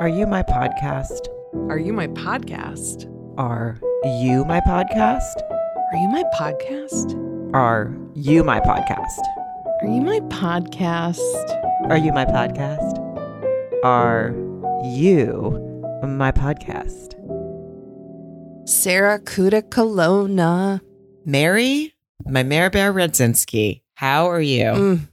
Are you my podcast? Are you my podcast? Are you my podcast? Are you my podcast? Are you my podcast? Are you my podcast? Are you my podcast? Are you my podcast? Sarah Kuda Colonna. Mary, my Mare Bear Radzinski, how are you? Mm.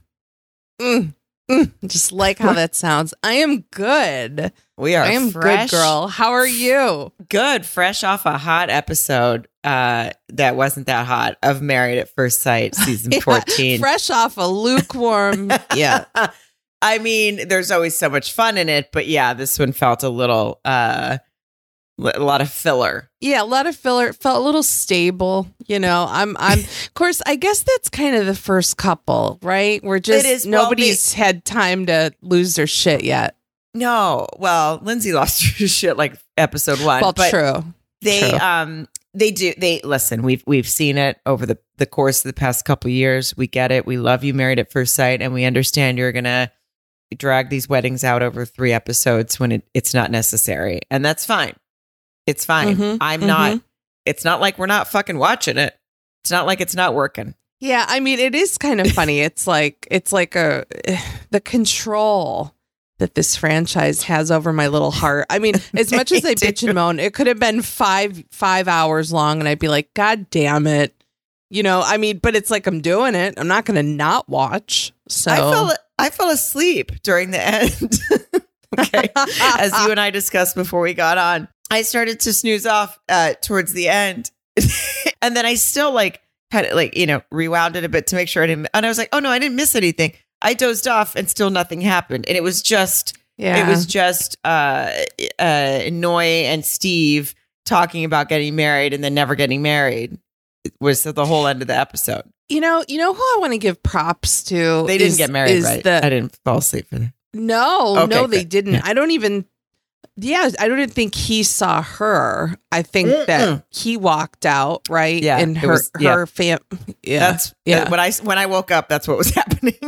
Mm. Mm. Just like how that sounds. I am good. We are I am fresh, good, girl. How are you? Good, fresh off a hot episode uh, that wasn't that hot of Married at First Sight, season Yeah, 14. Fresh off a lukewarm. yeah. I mean, there's always so much fun in it, but yeah, this one felt a little, uh, a lot of filler. Yeah, a lot of filler. It Felt a little stable. You know, I'm, I'm, of course, I guess that's kind of the first couple, right? We're just, is. Well, nobody's had time to lose their shit yet. No, well, Lindsey lost her shit like episode one. Well, but true. They, True. um, they do. They listen. We've we've seen it over the the course of the past couple years. We get it. We love you, Married at First Sight, and we understand you're gonna drag these weddings out over three episodes when it, it's not necessary, and that's fine. It's fine. Mhm, I'm mhm. not. It's not like we're not fucking watching it. It's not like it's not working. Yeah, I mean, it is kind of funny. It's like it's like a the control that this franchise has over my little heart. I mean, as much as I bitch and moan, it could have been five five hours long, and I'd be like, God damn it, you know. I mean, but it's like I'm doing it. I'm not going to not watch. So I fell I fell asleep during the end. okay. As you and I discussed before we got on. I started to snooze off uh towards the end. and then I still like had it like, you know, rewound it a bit to make sure I didn't and I was like, oh no, I didn't miss anything. I dozed off and still nothing happened. And it was just yeah, it was just uh uh Noi and Steve talking about getting married and then never getting married. It was the whole end of the episode. you know, you know who I want to give props to. They didn't is- get married, right? the- I didn't fall asleep for that. No, Okay, no, they good. didn't. Yeah. I don't even. Yeah, I don't even think he saw her. I think that Mm-mm. he walked out right. Yeah, and her was- yeah. her fam. Yeah, That's yeah. yeah. When I when I woke up, that's what was happening.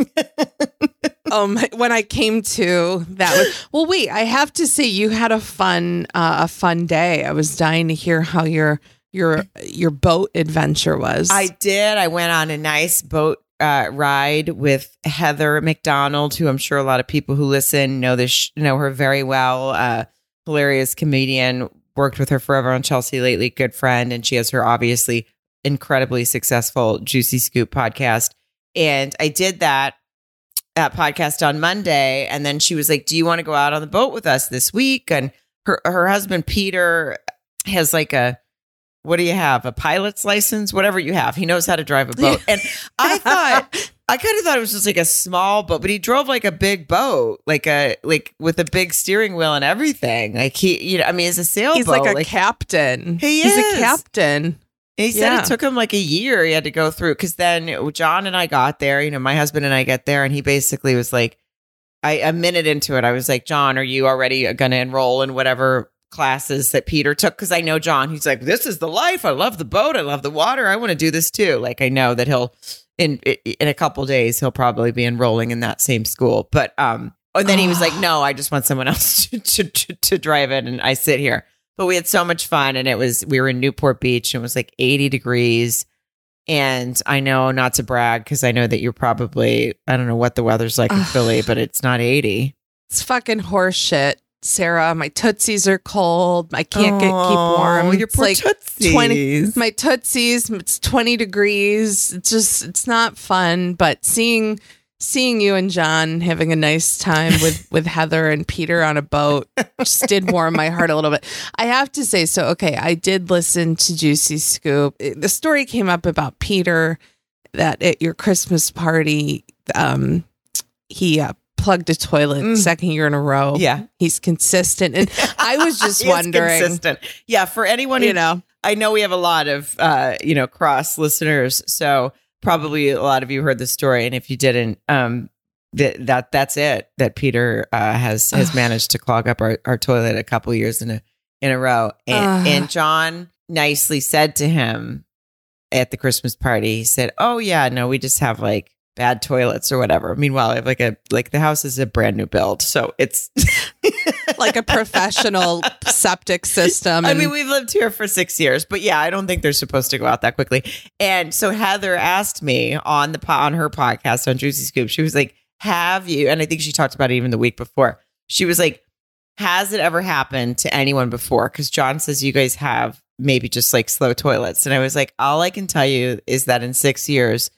um, when I came to that was well. Wait, I have to say you had a fun uh, a fun day. I was dying to hear how your your your boat adventure was. I did. I went on a nice boat uh, ride with Heather McDonald, who I'm sure a lot of people who listen know this know her very well. Uh, hilarious comedian. Worked with her forever on Chelsea lately. Good friend, and she has her obviously incredibly successful Juicy Scoop podcast. And I did that that podcast on Monday, and then she was like, "Do you want to go out on the boat with us this week?" And her her husband Peter has like a what do you have? A pilot's license? Whatever you have. He knows how to drive a boat. And I thought I kind of thought it was just like a small boat, but he drove like a big boat, like a like with a big steering wheel and everything. Like he, you know, I mean, it's a sailboat. He's like a captain. He He's is. a captain. He said Yeah. it took him like a year. He had to go through because then John and I got there. You know, my husband and I get there, and he basically was like, I a minute into it, I was like, John, are you already going to enroll in whatever classes that Peter took? Because I know John. He's like, this is the life. I love the boat. I love the water. I want to do this too. Like I know that he'll in in a couple days he'll probably be enrolling in that same school. But um, and then he was like, no, I just want someone else to to, to, to drive it, and I sit here. But we had so much fun, and it was we were in Newport Beach, and it was like eighty degrees. And I know not to brag because I know that you're probably I don't know what the weather's like in Philly, but it's not eighty. It's fucking horse shit, Sarah. My tootsies are cold. I can't get keep warm. Your it's poor like tootsies. 20 my tootsies. It's twenty degrees. It's just it's not fun. But seeing seeing you and John having a nice time with with Heather and Peter on a boat just did warm my heart a little bit. I have to say, so okay, I did listen to Juicy Scoop. The story came up about Peter that at your Christmas party, um, he uh, plugged a toilet Mm. second year in a row. Yeah. he's consistent, and I was just wondering, consistent. Yeah, for anyone you who know, I know we have a lot of uh, you know, cross listeners, so probably a lot of you heard the story, and if you didn't, um, that that that's it. That Peter uh, has has managed to clog up our, our toilet a couple years in a in a row, and and John nicely said to him at the Christmas party, he said, "Oh yeah, no, we just have like bad toilets or whatever. Meanwhile, I have like a like the house is a brand new build, so it's like a professional septic system. I mean, we've lived here for six years, but yeah, I don't think they're supposed to go out that quickly. And so Heather asked me on the on her podcast on Juicy Scoop, she was like, "Have you?" And I think she talked about it even the week before. She was like, "Has it ever happened to anyone before?" Because John says you guys have maybe just like slow toilets, and I was like, "All I can tell you is that in six years."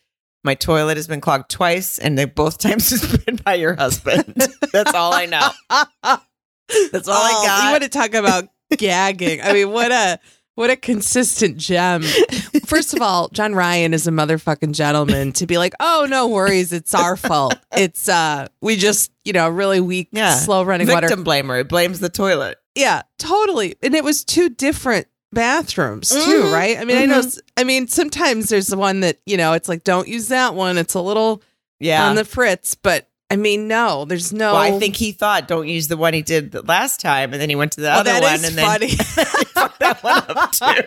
My toilet has been clogged twice, and they both times has been by your husband. That's all I know. That's all I Oh, got. You want to talk about gagging? I mean, what a what a consistent gem. First of all, John Ryan is a motherfucking gentleman to be like, "Oh, no worries, it's our fault. It's uh, we just you know really weak, Yeah. slow running water." Victim blamer. He blames the toilet. Yeah, totally. And it was two different bathrooms too, Mhm. right? I mean, I know. I mean, sometimes there's the one that you know, it's like, don't use that one. It's a little Yeah. on the fritz, but I mean, no, there's no. well, I think he thought don't use the one he did the last time, and then he went to the Well, other one, and then funny. he fucked that one up too.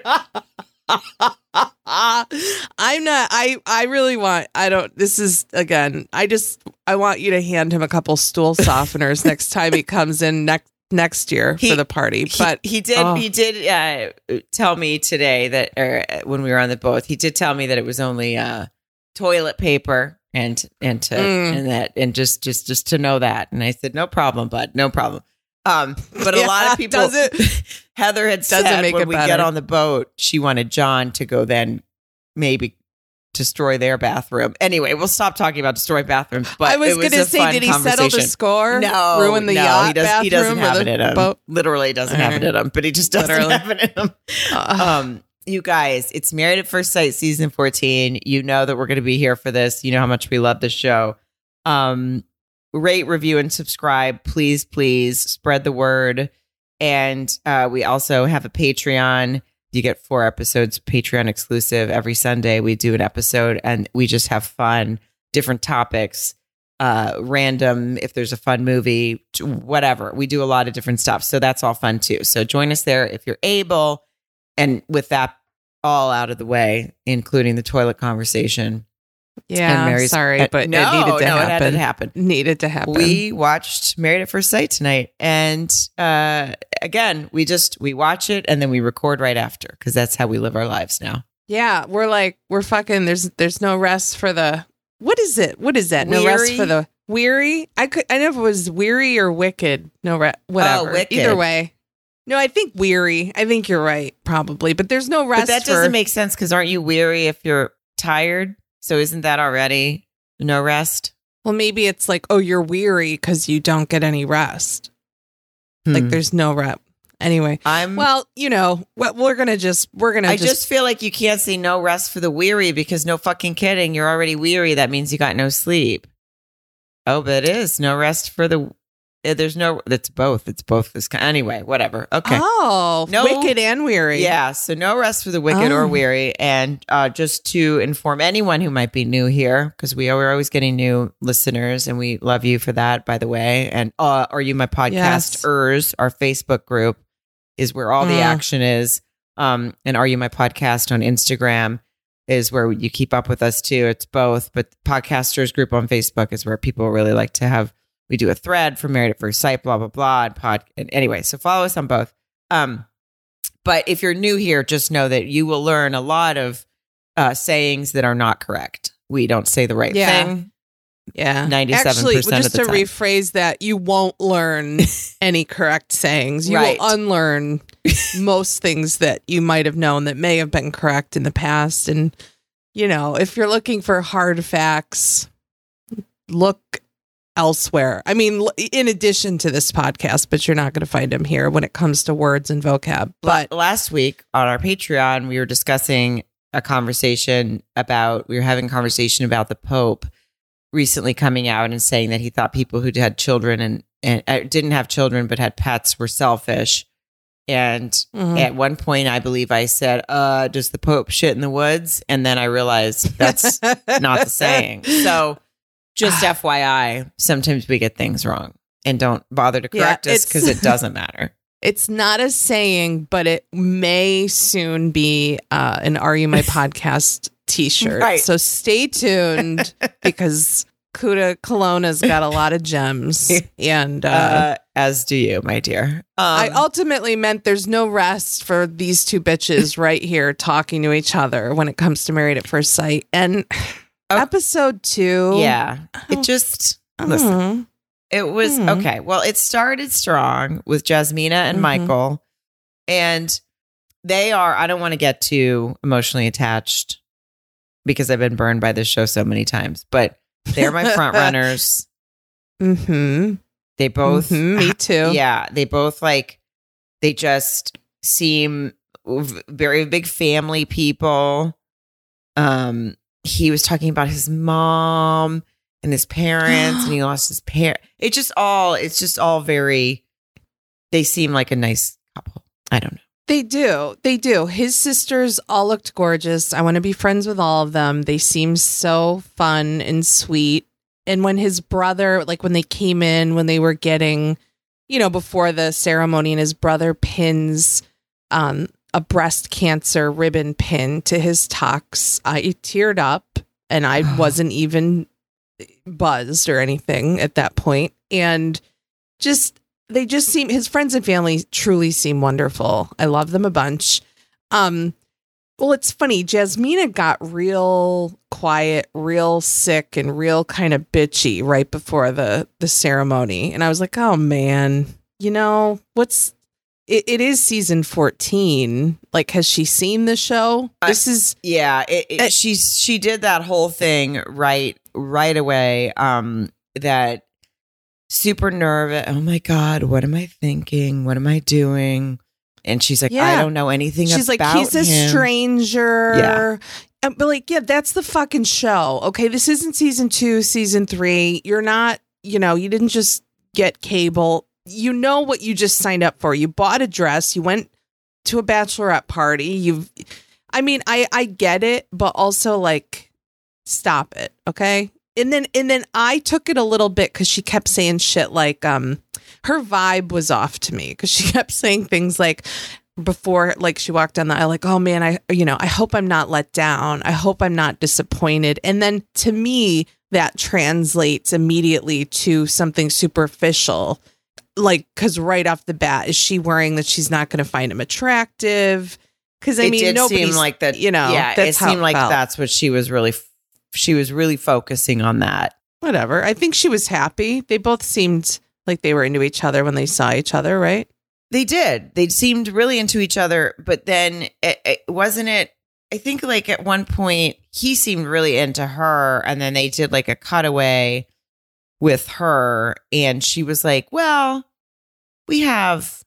I'm not. I I really want. I don't. This is again. I just. I want you to hand him a couple stool softeners next time he comes in next next year He- for the party. But he, did. oh. He did uh, tell me today that, or uh, when we were on the boat, he did tell me that it was only uh, toilet paper and and to Mm. and that and just just just to know that. And I said, no problem, bud, no problem. Um, but a lot of people. Heather had doesn't said make when it we get on the boat, she wanted John to go then maybe destroy their bathroom. Anyway, we'll stop talking about destroy bathrooms. But I was, was going to say, did he settle the score? No, ruin the no, yacht he, does, bathroom he doesn't have it in him. boat? Literally doesn't have it in him, but he just doesn't Literally. have it in him. Um, you guys, it's Married at First Sight season 14. You know that we're going to be here for this. You know how much we love this show. Um, rate, review, and subscribe. Please, please spread the word. And uh, we also have a Patreon. You get four episodes, Patreon exclusive. Every Sunday, we do an episode and we just have fun, different topics, uh, random, if there's a fun movie, whatever. We do a lot of different stuff. So that's all fun too. So join us there if you're able. And with that all out of the way, including the toilet conversation. Yeah, Mary's, sorry, but no, it needed to no, it had happen. to happen. Needed to happen. We watched Married at First Sight tonight, and uh, again, we just we watch it and then we record right after because that's how we live our lives now. yeah, we're like we're fucking. There's there's no rest for the. What is it? What is that? No rest for the weary. I could. I know if it was weary or wicked. No rest. Whatever. Oh. Either way. No, I think weary. I think you're right, probably. But there's no rest. but that for, doesn't make sense because aren't you weary if you're tired? So isn't that already no rest? Well, maybe it's like, oh, you're weary because you don't get any rest. Like Hmm. there's no rep. Anyway, I'm well, you know, what we're gonna just we're gonna I just, just feel like you can't say no rest for the weary because no fucking kidding. You're already weary. That means you got no sleep. Oh, but it is no rest for the. Eh, There's no. It's both. It's both this kind. Anyway, whatever. Okay. oh No- wicked and weary. Yeah. So no rest for the wicked or Oh. weary. And uh, just to inform anyone who might be new here, because we are we're always getting new listeners, and we love you for that, by the way. And uh, are you my Yes. podcasters? Our Facebook group is where all the Mm. action is. Um, and are you my podcast on Instagram? Is where you keep up with us too. It's both, but podcasters group on Facebook is where people really like to have. We do a thread for Married at First Sight, blah blah blah. And pod. And anyway, so follow us on both. Um, but if you're new here, just know that you will learn a lot of uh, sayings that are not correct. We don't say the right Yeah. thing. yeah. 97% Actually, just to time. rephrase that, you won't learn any correct sayings. You Right. will unlearn most things that you might have known that may have been correct in the past. And you know, if you're looking for hard facts, look elsewhere. I mean, in addition to this podcast, but you're not going to find him here when it comes to words and vocab. But La- last week on our Patreon, we were discussing a conversation about, we were having a conversation about the Pope recently coming out and saying that he thought people who had children and, and uh, didn't have children but had pets were selfish. And Mhm. at one point, I believe I said, uh, does the Pope shit in the woods? And then I realized that's not the saying. So just FYI, sometimes we get things wrong and don't bother to Yeah, correct us it's- because it doesn't matter. It's not a saying, but it may soon be uh, an Are You My Podcast t-shirt. Right. So stay tuned because Kuda Colonna's got a lot of gems. And uh, Uh, as do you, my dear. Um, I ultimately meant there's no rest for these two bitches right here talking to each other when it comes to Married at First Sight. And Oh. episode two. yeah, Oh. it just listen. Mhm. It was Hmm. okay. Well, it started strong with Jasmina and Mhm. Michael, and they are. I don't want to get too emotionally attached because I've been burned by this show so many times, but they're my front runners. Mhm. They both, Mhm, me too. yeah, they both like. They just seem very big family people. Um, he was talking about his mom and his parents, and he lost his parent. It just all, it's just all very. They seem like a nice couple. I don't know. They do. They do. His sisters all looked gorgeous. I want to be friends with all of them. They seem so fun and sweet. And when his brother, like when they came in, when they were getting, you know, before the ceremony, and his brother pins um, a breast cancer ribbon pin to his tux, I teared up and I wasn't even buzzed or anything at that point. And just they just seem his friends and family truly seem wonderful. I love them a bunch. Um well it's funny, Jasmina got real quiet, real sick and real kind of bitchy right before the the ceremony. And I was like, "Oh man, you know, what's it, it is season 14. Like has she seen the show? I- This is Yeah, it, it, she's she did that whole thing right right away. Um, that super nervous. Oh my god, what am I thinking? What am I doing? And she's like, yeah. I don't know anything. She's like, he's a him." stranger. Yeah. Um, but like, yeah, that's the fucking show. Okay, this isn't season two, season three. You're not, you know, you didn't just get cable. You know what you just signed up for. You bought a dress. You went to a bachelorette party. You've, I mean, I I get it, but also like, stop it, okay? And then and then I took it a little bit because she kept saying shit like, um, her vibe was off to me because she kept saying things like before like she walked down the aisle like oh man i you know i hope i'm not let down i hope i'm not disappointed and then to me that translates immediately to something superficial like because right off the bat is she worrying that she's not going to find him attractive because i it mean did nobody seem like that. you know yeah, it seemed like felt. that's what she was really. She was really focusing on that. whatever i think she was happy they both seemed like they were into each other when they saw each other right They did. They seemed really into each other, but then it, it wasn't it. I think like at one point he seemed really into her, and then they did like a cutaway with her, and she was like, "Well, we have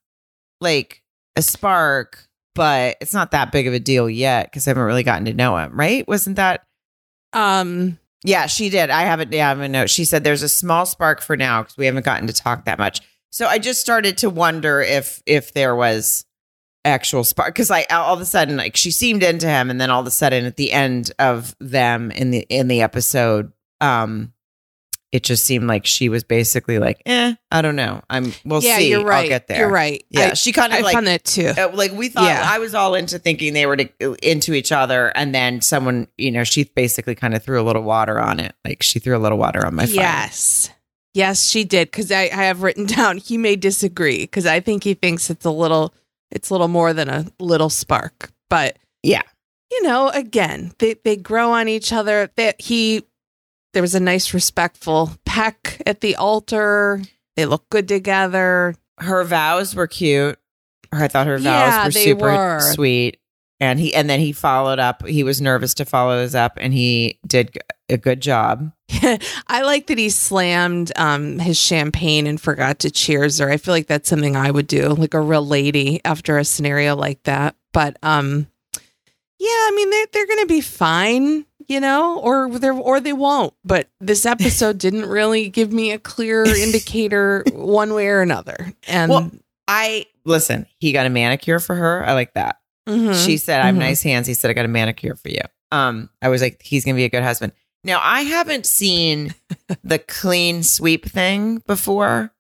like a spark, but it's not that big of a deal yet because I haven't really gotten to know him." Right? Wasn't that? um Yeah, she did. I haven't. Yeah, I have a note. She said there's a small spark for now because we haven't gotten to talk that much. So I just started to wonder if if there was actual spark because I all of a sudden like she seemed into him, and then all of a sudden at the end of them in the in the episode, um, it just seemed like she was basically like, eh, I don't know. I'm. We'll yeah see. you're right I'll get there. you're right Yeah, I- she kind of I like found that too. uh, like we thought Yeah. I was all into thinking they were to, into each other, and then someone, you know, she basically kind of threw a little water on it. Like she threw a little water on my fire. Yes. Yes, she did. Because I, I have written down he may disagree because I think he thinks it's a little it's a little more than a little spark. But Yeah. you know, again, they they grow on each other. That he there was a nice respectful peck at the altar. They look good together. Her vows were cute. I thought her vows Yeah, were super were. sweet. And he and then he followed up. He was nervous to follow his up, and he did a good job. I like that he slammed um, his champagne and forgot to cheers her. I feel like that's something I would do, like a real lady after a scenario like that. But um, yeah, I mean they're they're gonna be fine, you know, or they or they won't. But this episode didn't really give me a clear indicator one way or another. And Well, I listen. He got a manicure for her. I like that. Mhm. She said, "I have Mhm. nice hands." He said, "I got a manicure for you." Um, I was like, "He's gonna be a good husband." Now, I haven't seen the clean sweep thing before.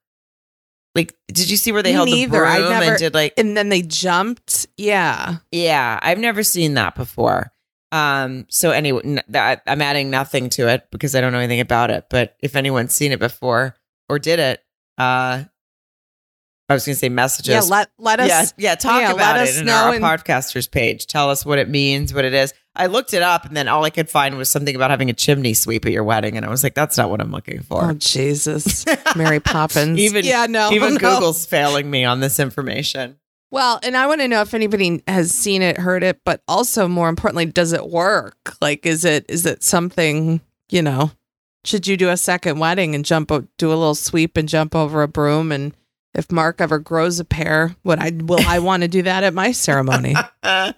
Like, did you see where they held the neither. I broom never- and did like? and then they jumped. Yeah. Yeah, I've never seen that before. Um, so anyway, n- that, I'm adding nothing to it because I don't know anything about it. But if anyone's seen it before or did it, uh, I was going to say messages. Yeah, let let us yeah, yeah, talk yeah, about let it us in our and- podcasters page. Tell us what it means, what it is. I looked it up, and then all I could find was something about having a chimney sweep at your wedding, and I was like, "That's not what I'm looking for." Oh Jesus, Mary Poppins. Even- yeah, no, Even no. Google's failing me on this information. Well, and I want to know if anybody has seen it, heard it, but also more importantly, does it work? Like, is it is it something you know? Should you do a second wedding and jump, do a little sweep and jump over a broom? And if Mark ever grows a pair, would I will I want to do that at my ceremony?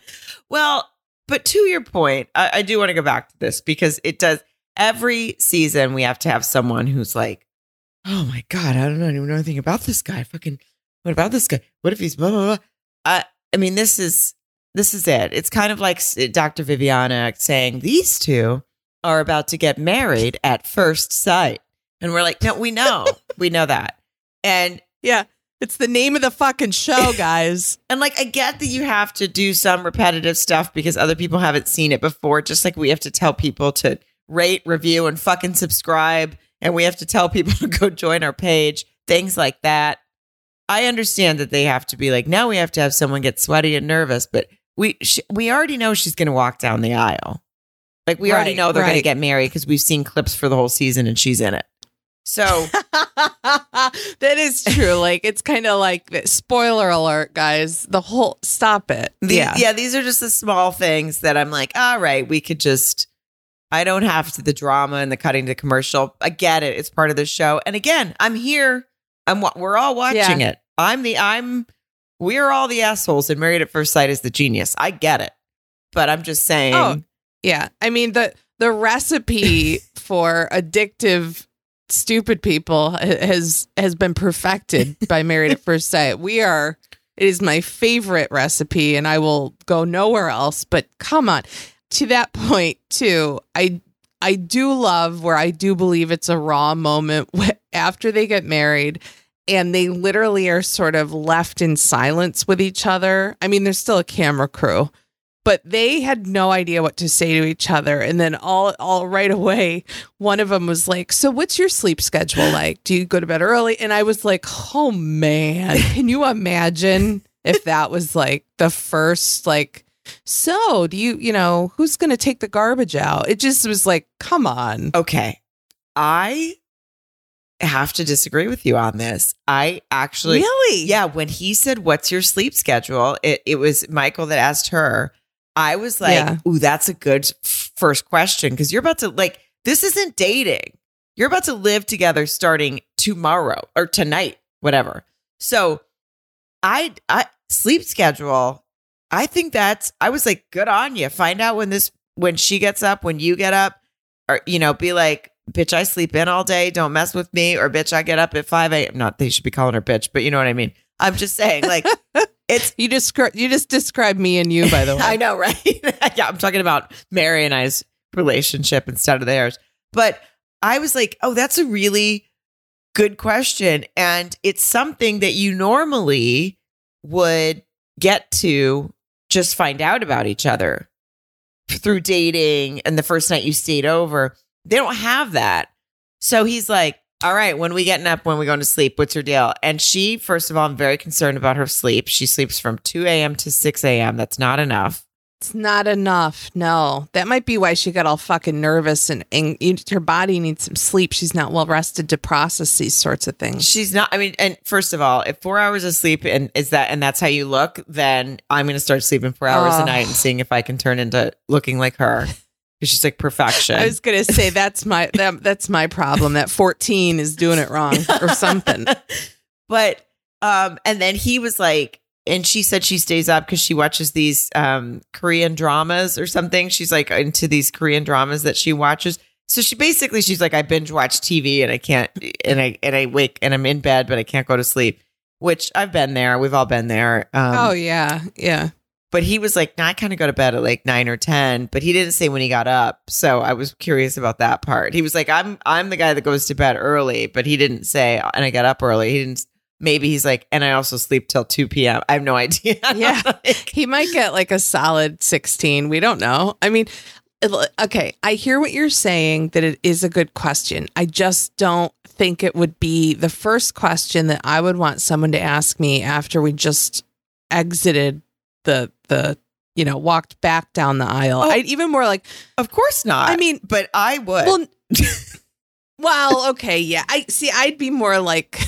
Well, but to your point, I, I do want to go back to this because it does every season we have to have someone who's like, oh my God, I don't know, I don't even know anything about this guy. Fucking what about this guy? What if he's blah blah blah? I I mean, this is this is it. It's kind of like Dr. Viviana saying these two are about to get married at first sight. And we're like, no, we know. we know that. And yeah, it's the name of the fucking show, guys. and like I get that you have to do some repetitive stuff because other people haven't seen it before, just like we have to tell people to rate, review, and fucking subscribe. And we have to tell people to go join our page, things like that. I understand that they have to be like, now we have to have someone get sweaty and nervous, but we sh- we already know she's going to walk down the aisle. Like we already know they're going to get married because we've seen clips for the whole season and she's in it. So that is true. Like it's kind of like spoiler alert, guys. The whole stop it. Yeah. yeah, these are just the small things that I'm like, all right, we could just. I don't have to the drama and the cutting to commercial. I get it; it's part of the show. And again, I'm here. I'm. We're all watching it. I'm the. I'm. We're all the assholes, and Married at First Sight is the genius. I get it, but I'm just saying. Oh. Yeah. I mean the the recipe for addictive stupid people has has been perfected by Married at First Sight. We are it is my favorite recipe and I will go nowhere else, but come on. To that point too, I I do love where I do believe it's a raw moment after they get married and they literally are sort of left in silence with each other. I mean, there's still a camera crew, but they had no idea what to say to each other. And then all all right away, one of them was like, "So what's your sleep schedule like? Do you go to bed early?" And I was like, "Oh man, can you imagine if that was like the first like so do you you know who's going to take the garbage out it just was like come on Okay, I have to disagree with you on this. I actually, really yeah, when he said, "What's your sleep schedule?" It it was Michael that asked her. I was like, Yeah. "Ooh, that's a good first question because you're about to like this isn't dating. You're about to live together starting tomorrow or tonight, whatever." So, I I sleep schedule. I think that's. I was like, "Good on you." Find out when this when she gets up, when you get up, or you know, be like, "Bitch, I sleep in all day. Don't mess with me," or "Bitch, I get up at five a.m." Not they should be calling her bitch, but you know what I mean. I'm just saying, like, it's you describe you just described me and you by the way I know, right? yeah, I'm talking about Mary and I's relationship instead of theirs. But I was like, oh, that's a really good question. And it's something that you normally would get to just find out about each other through dating and the first night you stayed over. They don't have that. So he's like, all right, when we getting up, when we going to sleep, what's your deal? And she, first of all, I'm very concerned about her sleep. She sleeps from 2 a.m. to 6 a.m. That's not enough. It's not enough. No, that might be why she got all fucking nervous and, and her body needs some sleep. She's not well rested to process these sorts of things. She's not. I mean, and first of all, if four hours of sleep and is that and that's how you look, then I'm going to start sleeping four hours a Oh. night and seeing if I can turn into looking like her. She's like perfection. I was gonna say that's my that, that's my problem. That fourteen is doing it wrong or something. but um, and then he was like, and she said she stays up because she watches these um Korean dramas or something. She's like into these Korean dramas that she watches. So she basically she's like, I binge watch TV and I can't and I and I wake and I'm in bed but I can't go to sleep. Which I've been there. We've all been there. Um, oh yeah, yeah. But he was like, no, I kind of go to bed at like nine or ten, but he didn't say when he got up. So I was curious about that part. He was like, I'm I'm the guy that goes to bed early, but he didn't say and I got up early. He didn't maybe he's like, and I also sleep till 2 p.m. I have no idea. Yeah. Like, He might get like a solid 16. We don't know. I mean, okay, I hear what you're saying that it is a good question. I just don't think it would be the first question that I would want someone to ask me after we just exited the the you know, walked back down the aisle. Oh. I'd even more like, of course not. I mean, but I would. well, well, okay, yeah. I see. I'd be more like,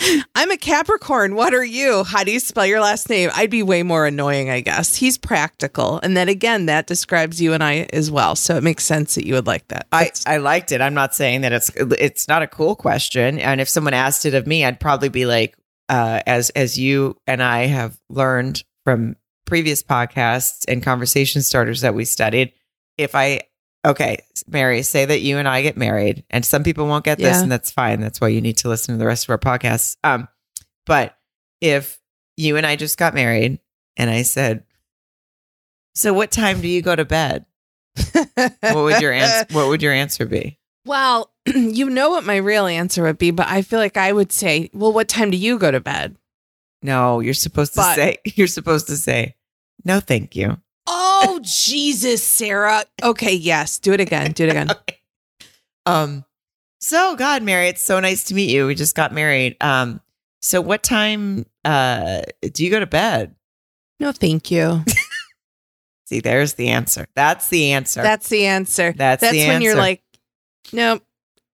I'm a Capricorn. What are you? How do you spell your last name? I'd be way more annoying, I guess. He's practical, and then again, that describes you and I as well. So it makes sense that you would like that. I, I liked it. I'm not saying that it's it's not a cool question. And if someone asked it of me, I'd probably be like, uh, as as you and I have learned from previous podcasts and conversation starters that we studied, if I okay, Mary, say that you and I get married, and some people won't get this, Yeah. and that's fine. That's why you need to listen to the rest of our podcasts. Um, but if you and I just got married, and I said, "So what time do you go to bed?" What would your answer? What would your answer be? well, you know what my real answer would be, but I feel like I would say, well, what time do you go to bed? No, you're supposed to But- say you're supposed to say no, thank you. Oh, Jesus, Sarah. Okay, yes. Do it again. Do it again. Um, so God, Mary, it's so nice to meet you. We just got married. Um, so what time uh do you go to bed? No, thank you. See, there's the answer. That's the answer. That's the answer. That's That's the when you're like, nope,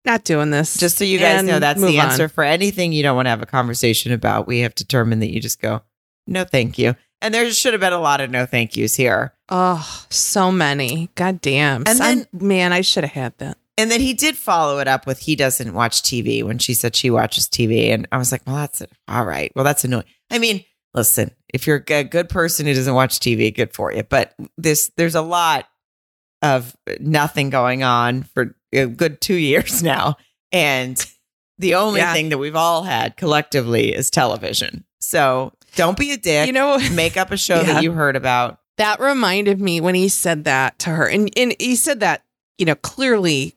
not doing this. just so you guys know, that's the on. answer for anything you don't want to have a conversation about. We have determined that you just go, no, thank you. And there should have been a lot of no thank yous here. Oh, so many. God damn. And And man, I should have had that. And then he did follow it up with he doesn't watch TV when she said she watches TV. And I was like, well, that's all right. Well, that's annoying. I mean, listen, if you're a good person who doesn't watch TV, good for you. But this, there's a lot of nothing going on for a good two years now. And the only Yeah. thing that we've all had collectively is television. So don't be a dick. You know, make up a show Yeah. that you heard about. that reminded me when he said that to her. And, and he said that, you know, clearly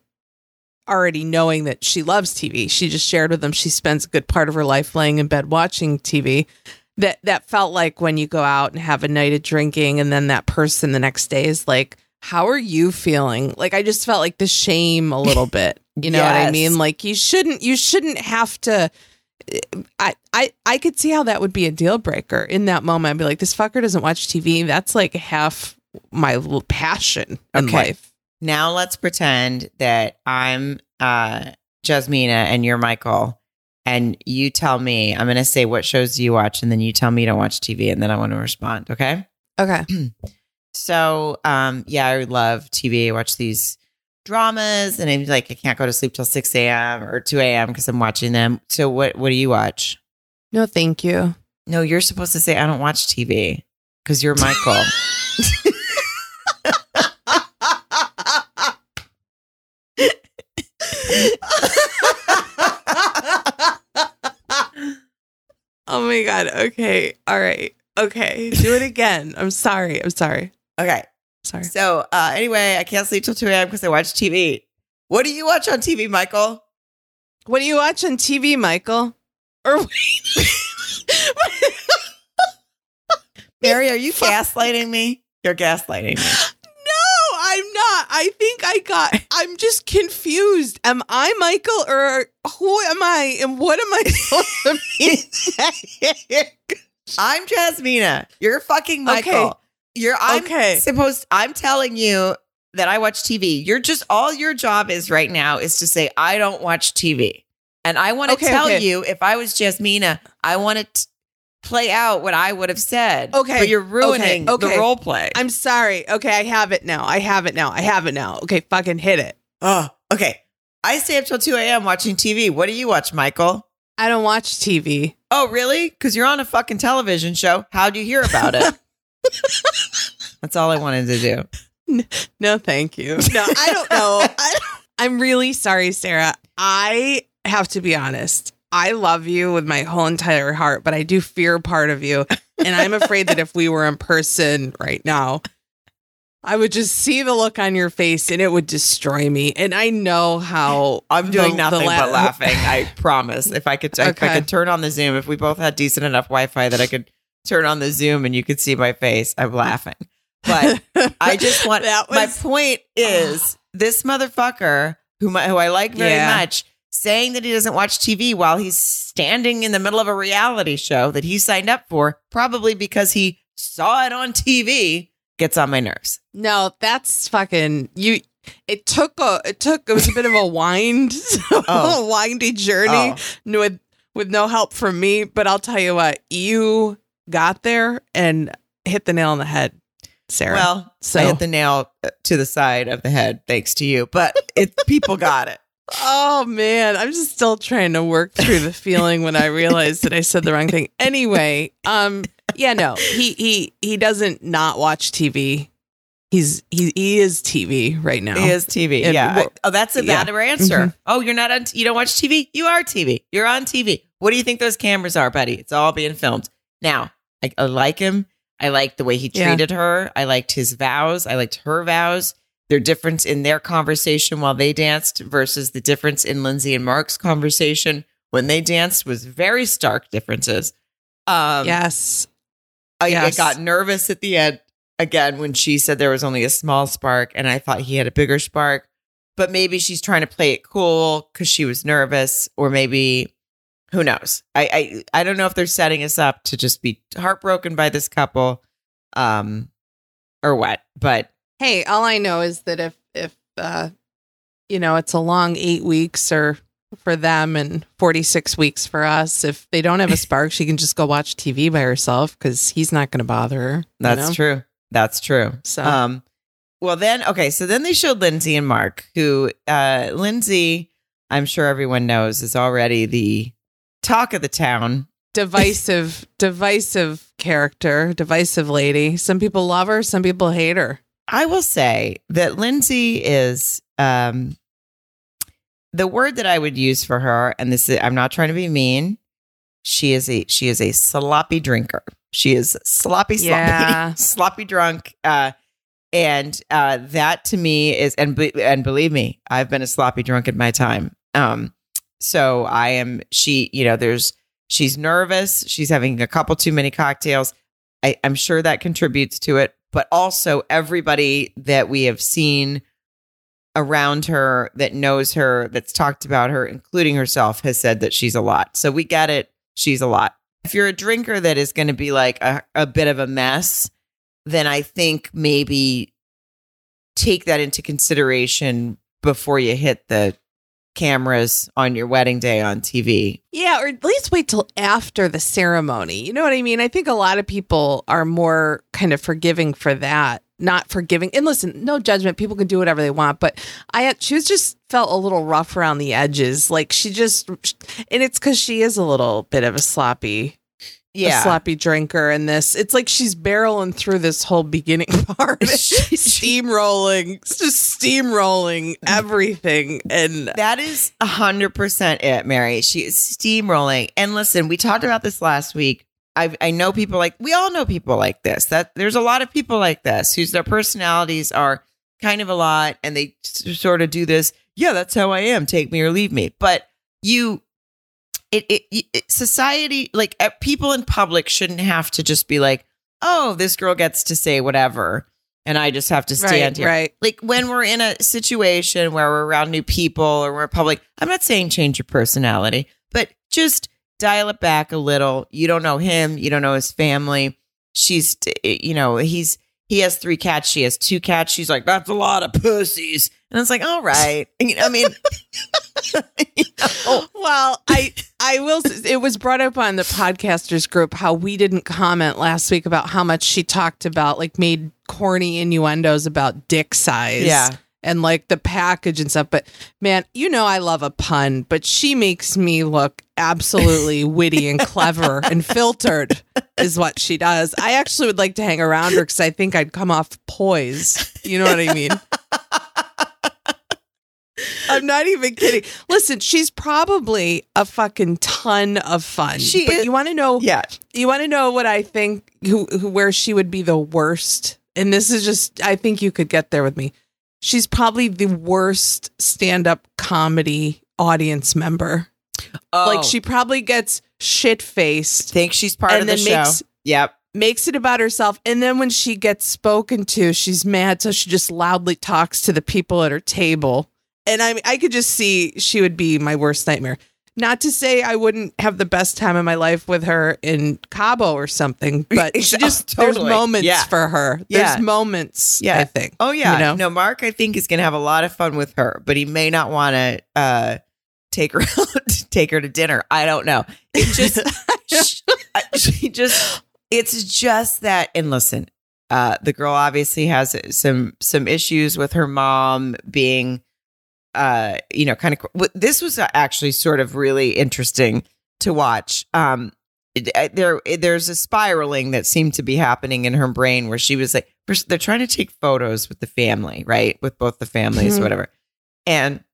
already knowing that she loves TV. She just shared with him she spends a good part of her life laying in bed watching TV. That that felt like when you go out and have a night of drinking and then that person the next day is like, How are you feeling? Like I just felt like the shame a little bit. You know what I mean? Like you shouldn't you shouldn't have to I, I I could see how that would be a deal breaker in that moment. I'd be like, this fucker doesn't watch TV. That's like half my passion in Okay. life. Now let's pretend that I'm uh Jasmina and you're Michael. And you tell me, I'm gonna say what shows do you watch, and then you tell me you don't watch TV, and then I want to respond. Okay. Okay. So um yeah, I love TV. I watch these dramas and I'm like I can't go to sleep till 6 a.m. or 2 a.m. because I'm watching them. So what what do you watch? No, thank you. No, you're supposed to say I don't watch TV because you're Michael. Oh my god. Okay. All right. Okay. Do it again. I'm sorry. I'm sorry. Okay. Sorry. So uh, anyway, I can't sleep till 2 a.m. because I watch TV. What do you watch on TV, Michael? What do you watch on TV, Michael? Or Mary, are you gaslighting me? You're gaslighting me. No, I'm not. I think I got. I'm just confused. Am I Michael or who am I? And what am I supposed to be? I'm Jasmina. You're fucking Michael. Okay. You're I'm Okay. supposed I'm telling you that I watch TV. You're just all your job is right now is to say I don't watch TV. And I want to Okay, tell okay. you if I was Jasmina, I want to play out what I would have said. Okay, But you're ruining okay, the role play. I'm sorry. Okay, I have it now. I have it now. I have it now. Okay, fucking hit it. oh, okay. I stay up till 2 a.m. watching TV. What do you watch, Michael? I don't watch TV. Oh, really? Because you're on a fucking television show. How'd you hear about it? That's all I wanted to do. No, thank you. No, I don't know. I, I'm really sorry, Sarah. I have to be honest. I love you with my whole entire heart, but I do fear part of you. And I'm afraid that if we were in person right now, I would just see the look on your face and it would destroy me. And I know how I'm doing the- nothing the la- but laughing. I promise. If I could, if I could turn on the Zoom, if we both had decent enough Wi-Fi that I could turn on the Zoom and you could see my face, I'm laughing. But I just want. That my point is ah. this motherfucker who who I like very Yeah. much saying that he doesn't watch TV while he's standing in the middle of a reality show that he signed up for, probably because he saw it on TV, gets on my nerves. No, that's fucking you. It took a it took it was a bit of a wind, Oh. a windy journey Oh. with with no help from me. But I'll tell you what, you got there and hit the nail on the head, Sarah. Well, So- I hit the nail uh, to the side of the head, thanks to you. But it people got it. oh man, I'm just still trying to work through the feeling when I realized that I said the wrong thing. Anyway, um, yeah, no, he he he doesn't not watch TV. He's he he is TV right now. He is TV. And yeah. wha- oh, that's a yeah. better answer. Mhm. Oh, you're not on. You don't watch TV. You are TV. You're on TV. What do you think those cameras are, buddy? It's all being filmed. Now, I, I like him. I like the way he Yeah. treated her. I liked his vows. I liked her vows. Their difference in their conversation while they danced versus the difference in Lindsey and Mark's conversation when they danced was very stark differences. Um, yes, I, I got nervous at the end again when she said there was only a small spark, and I thought he had a bigger spark. But maybe she's trying to play it cool because she was nervous, or maybe who knows? I, I I don't know if they're setting us up to just be heartbroken by this couple, um, or what. But Hey, all I know is that if if uh you know, it's a long 8 weeks or for them and 46 weeks for us, if they don't have a spark, she can just go watch TV by herself cuz he's not going to bother her. that's know? true. That's true. So Um, well then, okay, so then they showed Lindsey and Mark, who uh Lindsey, I'm sure everyone knows, is already the talk of the town. divisive divisive character, divisive lady. Some people love her, some people hate her. I will say that Lindsey is um the word that I would use for her, and this is I'm not trying to be mean. She is a she is a sloppy drinker. She is sloppy, sloppy, Yeah. sloppy drunk. Uh and uh that to me is and be, and believe me, I've been a sloppy drunk in my time. Um so I am she, you know, there's she's nervous, she's having a couple too many cocktails. I, I'm sure that contributes to it, but also everybody that we have seen around her that knows her, that's talked about her, including herself, has said that she's a lot. So we get it. She's a lot. If you're a drinker that is going to be like a, a bit of a mess, then I think maybe take that into consideration before you hit the cameras on your wedding day on TV. Yeah, or at least wait till after the ceremony. You know what I mean? I think a lot of people are more kind of forgiving for that, not forgiving. And listen, no judgment. People can do whatever they want, but I she was just felt a little rough around the edges. Like she just, and it's because she is a little bit of a sloppy, a sloppy drinker. And this, it's like she's barreling through this whole beginning part, she's steamrolling, just steamrolling everything. And That is a hundred percent it, Mary. She is steamrolling. And listen, we talked about this last week. I I know people like we all know people like this. That there's a lot of people like this whose their personalities are kind of a lot, and they sort of do this. Yeah, that's how I am. Take me or leave me. But you, it it, it society like people in public shouldn't have to just be like, oh, this girl gets to say whatever, and I just have to stand right, here right. like when we're in a situation where we're around new people or we're public, I'm not saying change your personality, but just dial it back a little. You don't know him, you don't know his family. She's, eh, you know, he's he has three cats, she has two cats. She's like, that's a lot of pussies, and it's like, all right. You know, I mean, you know, Well, I I will. It was brought up on the podcasters group how we didn't comment last week about how much she talked about, like made corny innuendos about dick size, Yeah. and like the package and stuff. But man, you know I love a pun, but she makes me look absolutely witty and clever and filtered, is what she does. I actually would like to hang around her because I think I'd come off poise. You know what I mean? I'm not even kidding. Listen, she's probably a fucking ton of fun. She but is- you want to know? yeah, You want to know what I think? Who, who, where she would be the worst and this is just, I think you could get there with me. She's probably the worst stand up comedy audience member. Like oh. she probably gets shit faced, thinks she's part of the then show. makes yep. makes it about herself, and then when she gets spoken to, she's mad, so she just loudly talks to the people at her table. And I, I could just see she would be my worst nightmare. Not to say I wouldn't have the best time of my life with her in Cabo or something, but she Oh, just totally. there's moments Yeah. for her. Yeah. There's moments. Yeah. I think. Oh yeah. You know? No, Mark I think is going to have a lot of fun with her, but he may not want to uh take her out, take her to dinner. I don't know. It just sh- I- she just it's just that and listen, uh the girl obviously has some some issues with her mom being uh you know kind of this was actually sort of really interesting to watch. Um there there's a spiraling that seemed to be happening in her brain where she was like they're trying to take photos with the family right? With both the families Mhm. whatever. And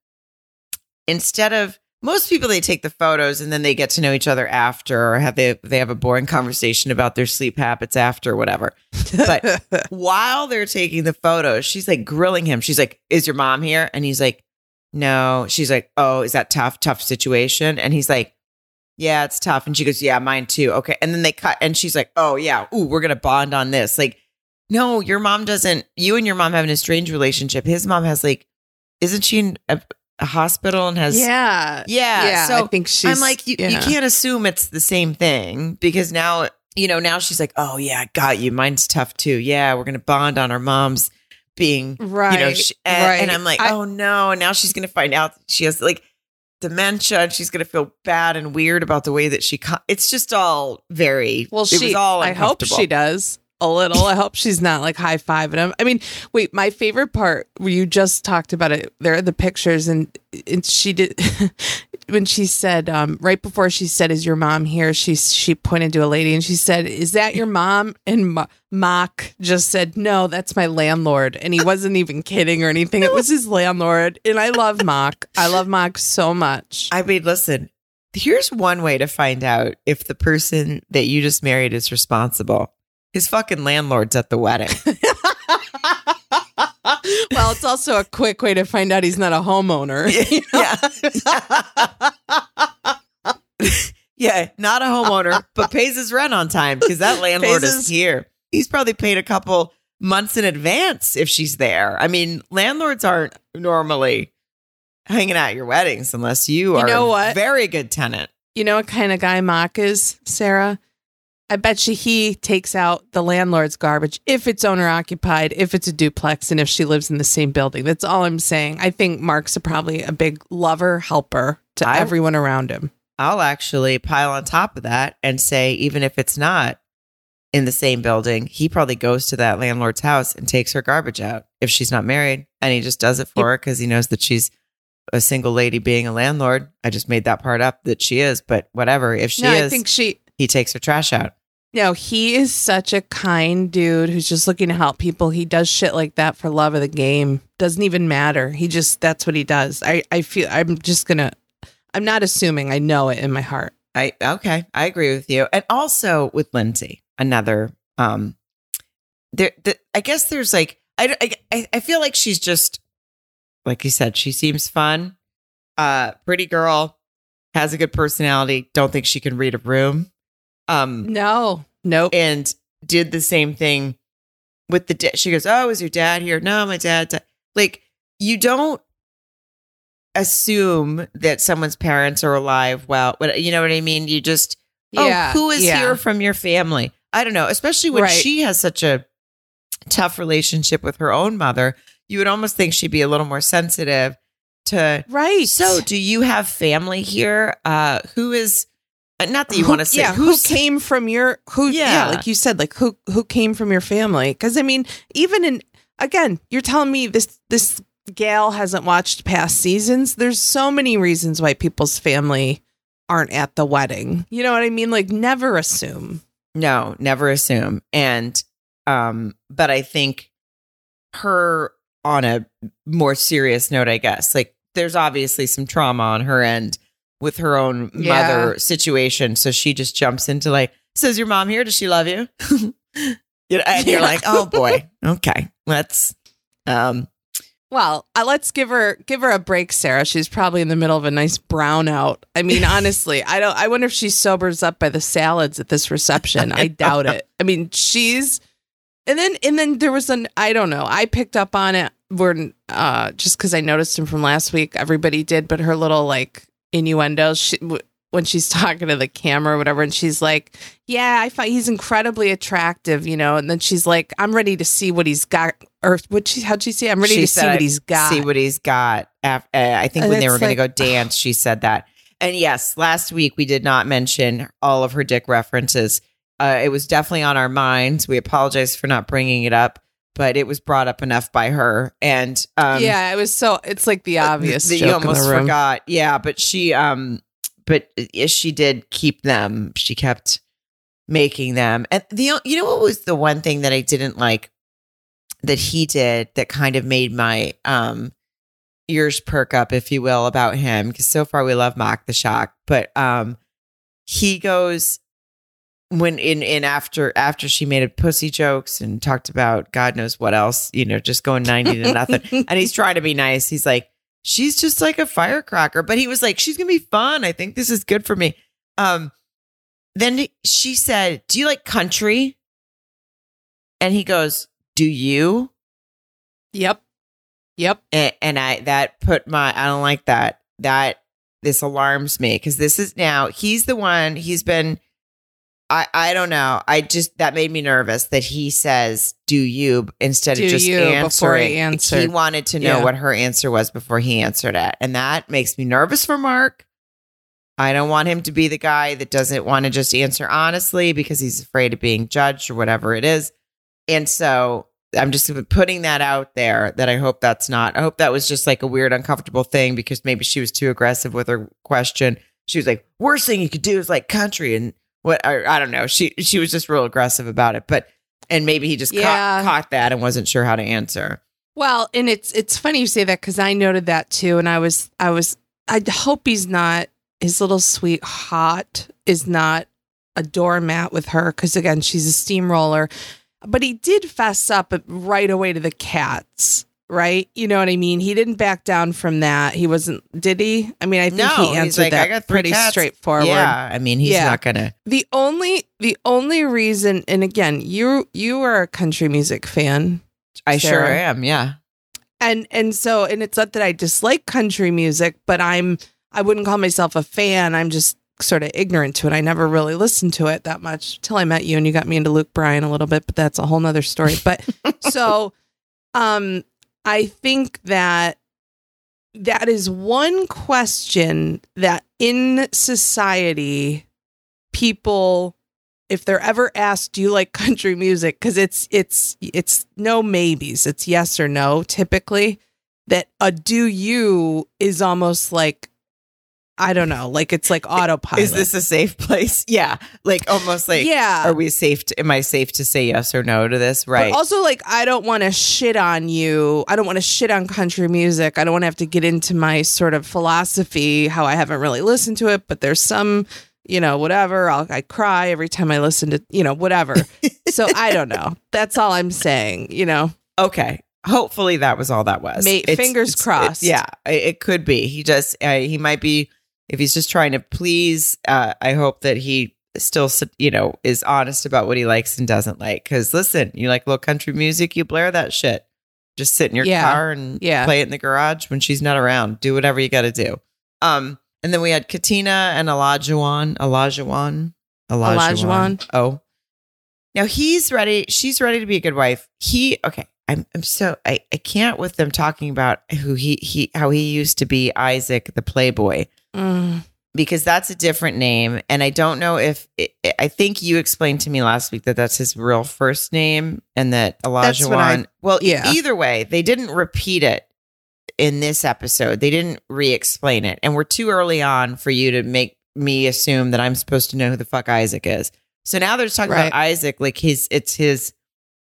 instead of most people they take the photos and then they get to know each other after or have they they have a boring conversation about their sleep habits after whatever. But- while they're taking the photos she's like grilling him. She's like is your mom here? And he's like no she's like oh is that tough tough situation and he's like yeah it's tough and she goes yeah mine too okay and then they cut and she's like oh yeah ooh we're gonna bond on this like no your mom doesn't you and your mom have an estranged relationship his mom has like isn't she in a, a hospital and has yeah. yeah, Yeah. so I think she's. I'm like, you, you can't assume it's the same thing because now, you know, now she's like, oh, yeah, I got you. Mine's tough too. Yeah, we're going to bond on our moms being, Right. you know, sh- and, right. and I'm like, I- oh no. And now she's going to find out she has like dementia and she's going to feel bad and weird about the way that she, co- it's just all very, Well, she. all I hope she does a little. I hope she's not like high fiving him. I mean, wait. My favorite part where you just talked about it. There are the pictures, and, and she did when she said um, right before she said, "Is your mom here?" She she pointed to a lady and she said, "Is that your mom?" And Ma- Mock just said, "No, that's my landlord," and he wasn't even kidding or anything. It was his landlord, and I love Mock. I love Mock so much. I mean, listen, here's one way to find out if the person that you just married is responsible. His fucking landlord's at the wedding. well, it's also a quick way to find out he's not a homeowner. yeah. yeah, not a homeowner, but pays his rent on time because that landlord Pays is his- here. He's probably paid a couple months in advance if she's there. I mean, landlords aren't normally hanging out at your weddings unless you are know a what? very good tenant. You know what kind of guy Mock is, Sarah? I bet you he takes out the landlord's garbage if it's owner occupied, if it's a duplex, and if she lives in the same building. That's all I'm saying. I think Mark's a, probably a big lover, helper to I- everyone around him. I'll actually pile on top of that and say, even if it's not in the same building, he probably goes to that landlord's house and takes her garbage out if she's not married. And he just does it for her because he knows that she's a single lady being a landlord. I just made that part up that she is, but whatever. If she no, is, I think she. He takes her trash out. No, he is such a kind dude who's just looking to help people. He does shit like that for love of the game. Doesn't even matter. He just that's what he does. I I feel I'm just gonna. I'm not assuming. I know it in my heart. I okay, I agree with you. And also with Lindsey, another um there the, I guess there's like I, I I feel like she's just like you said, she seems fun. Uh pretty girl, has a good personality, don't think she can read a room. Um No, nope. and did the same thing with the da- she goes, "Oh, is your dad here?" "No, my dad." di-" Like you don't assume that someone's parents are alive. Well, what you know what I mean? You just yeah, oh, who is yeah. here from your family? I don't know, especially when Right. she has such a tough relationship with her own mother. You would almost think she'd be a little more sensitive to. Right. So, do you have family here? Uh, who is? Uh, Not that you want to say yeah, who came from your who? Yeah. Yeah. like you said, like who who came from your family? Because I mean, even in again, you're telling me this this gal hasn't watched past seasons. There's so many reasons why people's family aren't at the wedding. You know what I mean? Like, never assume. No, never assume. And um, but I think her on a more serious note, I guess, like there's obviously some trauma on her end with her own Yeah. mother situation. So she just jumps into like, says your mom here? Does she love you? You know, and you're like, oh boy, okay, let's. Um, Well, uh, let's give her give her a break, Sarah. She's probably in the middle of a nice brownout. I mean, honestly, I don't. I wonder if she sobers up by the salads at this reception. I doubt it. I mean, she's and then and then there was an I don't know. I picked up on it. We're uh, just because I noticed him from last week. Everybody did, but her little like innuendos. She, w- when she's talking to the camera or whatever, and she's like, "Yeah, I find he's incredibly attractive," you know. And then she's like, "I'm ready to see what he's got." Or what she how'd she say? I'm ready She to see what he's got. see what he's got. Uh, I think And when they were going to go dance, she said that. And yes, last week we did not mention all of her dick references. Uh, it was definitely on our minds. We apologize for not bringing it up, but it was brought up enough by her. And um, yeah, it was so. It's like the obvious that you almost in the room. forgot. Yeah, but she um but uh, she did keep them. She kept making them. And the you know what was the one thing that I didn't like that he did that kind of made my um ears perk up if you will about him because so far we love Mock the Shock, but um he goes when in in after after she made a pussy jokes and talked about God knows what else, you know, just going 90 to nothing. and he's trying to be nice. He's like, she's just like a firecracker. But he was like, she's gonna be fun. I think this is good for me. Um, then she said, Do you like country? And he goes, Do you? Yep. Yep. And, and I that put my I don't like that. That this alarms me because this is now he's the one, he's been I, I don't know. I just that made me nervous that he says "do you" instead Do of just you answering. he answered. He wanted to know Yeah. what her answer was before he answered it, and that makes me nervous for Mark. I don't want him to be the guy that doesn't want to just answer honestly because he's afraid of being judged or whatever it is. And so I'm just putting that out there that I hope that's not. I hope that was just like a weird, uncomfortable thing because maybe she was too aggressive with her question. She was like, "Worst thing you could do is like country," and what I, I don't know. She she was just real aggressive about it, but and maybe he just Yeah. caught, caught that and wasn't sure how to answer. Well, and it's it's funny you say that because I noted that too, and I was I was I hope he's not his little sweet hot is not a doormat with her because again she's a steamroller, but he did fess up right away to the cats. Right, you know what I mean. He didn't back down from that. He wasn't, did he? I mean, I think No, he answered like, "I that pretty cats." straightforward. Yeah, I mean he's Yeah. not gonna. The only the only reason, and again, you you are a country music fan, I sure Sarah. am. Yeah, and and so and it's not that I dislike country music, but I'm I wouldn't call myself a fan. I'm just sort of ignorant to it. I never really listened to it that much till I met you and you got me into Luke Bryan a little bit, but that's a whole nother story. But so um I think that that is one question that in society people if they're ever asked do you like country music? Because it's it's it's no maybes it's yes or no typically that a do you is almost like i don't know like it's like autopilot is this a safe place? Yeah, like almost like. yeah Are we safe? To, am I safe to say yes or no to this? Right. But also, like, I don't want to shit on you. I don't want to shit on country music. I don't want to have to get into my sort of philosophy, how I haven't really listened to it, but there's some, you know, whatever. I'll, I cry every time I listen to, you know, whatever. so I don't know. That's all I'm saying, you know. okay. Hopefully that was all that was. May- fingers crossed. yeah, it, it could be. He just uh, he might be if he's just trying to please. Uh, I hope that he still you know is honest about what he likes and doesn't like. Because listen, you like little country music, you blare that shit. Just sit in your Yeah. car and Yeah. play it in the garage when she's not around. Do whatever you got to do. Um, and then we had Katina and Elijahwan, Elijahwan, Olajuwon. Oh, now he's ready. She's ready to be a good wife. He okay. I'm I'm so I, I can't with them talking about who he he how he used to be Isaac the Playboy Mm. because that's a different name. And I don't know if I think you explained to me last week that that's his real first name and that That's what I- Elijah well e- yeah. either way they didn't repeat it in this episode. They didn't re-explain it. And we're too early on for you to make me assume that I'm supposed to know who the fuck Isaac is. So now they're just talking Right. about Isaac like his it's his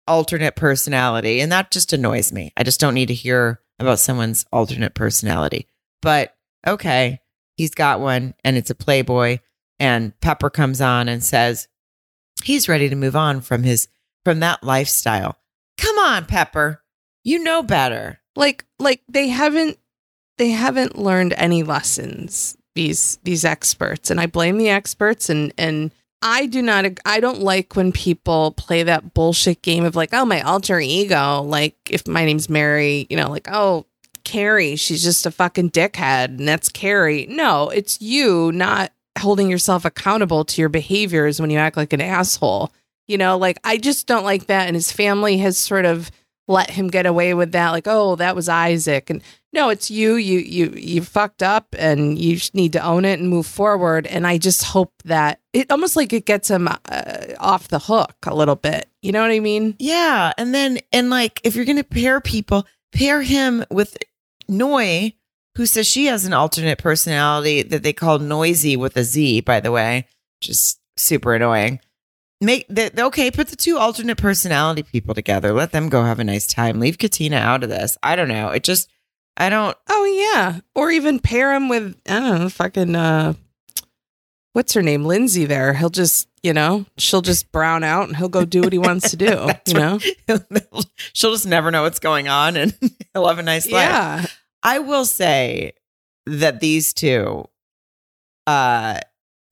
alternate personality. And that just annoys me. I just don't need to hear about someone's alternate personality. But okay he's got one and it's a playboy and pepper comes on and says he's ready to move on from his from that lifestyle. Come on, Pepper. You know better. like like they haven't they haven't learned any lessons these these experts and i blame the experts and and i do not i don't like when people play that bullshit game of like oh my alter ego like if my name's mary you know like oh carrie. She's just a fucking dickhead and that's carrie. No it's you not holding yourself accountable to your behaviors when you act like an asshole. You know like i just don't like that and his family has sort of let him get away with that like oh that was isaac. And no it's you you you you fucked up and you need to own it and move forward and i just hope that it almost like it gets him uh, off the hook a little bit. You know what i mean? Yeah. And then, and like, if you're to pair people, pair him with Noi, who says she has an alternate personality that they call Noisy with a Z, by the way, just super annoying. Make okay, put the two alternate personality people together. Let them go have a nice time. Leave Katina out of this. I don't know. It just, I don't, oh yeah or even pair him with i don't know fucking uh what's her name lindsey there he'll just you know she'll just brown out and he'll go do what he wants to do you know she'll just never know what's going on and he'll have a nice life. yeah I will say that these two, uh,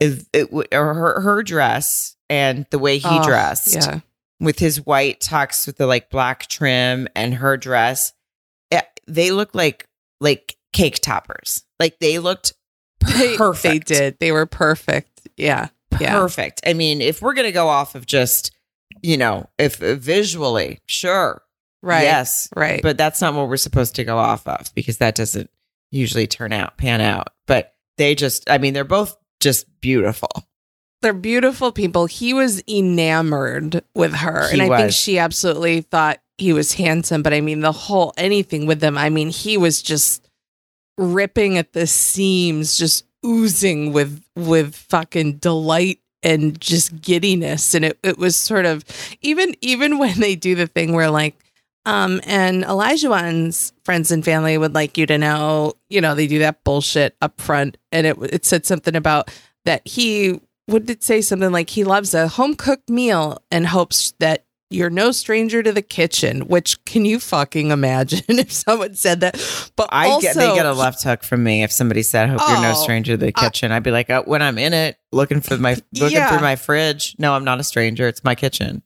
is it, or her her dress and the way he Oh, dressed yeah with his white tux with the like black trim and her dress, it, they look like like cake toppers. Like they looked They- perfect. They did. They were perfect. Yeah. Yeah. perfect. I mean, if we're gonna go off of just you know, if uh, visually, sure, Right. yes, Right. but that's not what we're supposed to go off of because that doesn't usually turn out pan out but they just i mean they're both just beautiful they're beautiful people. He was enamored with her. He and I think she absolutely thought he was handsome. But I mean, the whole anything with them, I mean, he was just ripping at the seams, just oozing with with fucking delight and just giddiness. And it, it was sort of even even when they do the thing where like um and Elijah Wan's friends and family would like you to know, you know, they do that bullshit up front and it it said something about that he would it say something like he loves a home cooked meal and hopes that you're no stranger to the kitchen. Which can you fucking imagine if someone said that? But i also, get they get a left hook from me if somebody said "I hope you're no Oh, stranger to the I- kitchen i'd be like oh, when i'm in it looking for my looking Yeah. through my fridge no i'm not a stranger it's my kitchen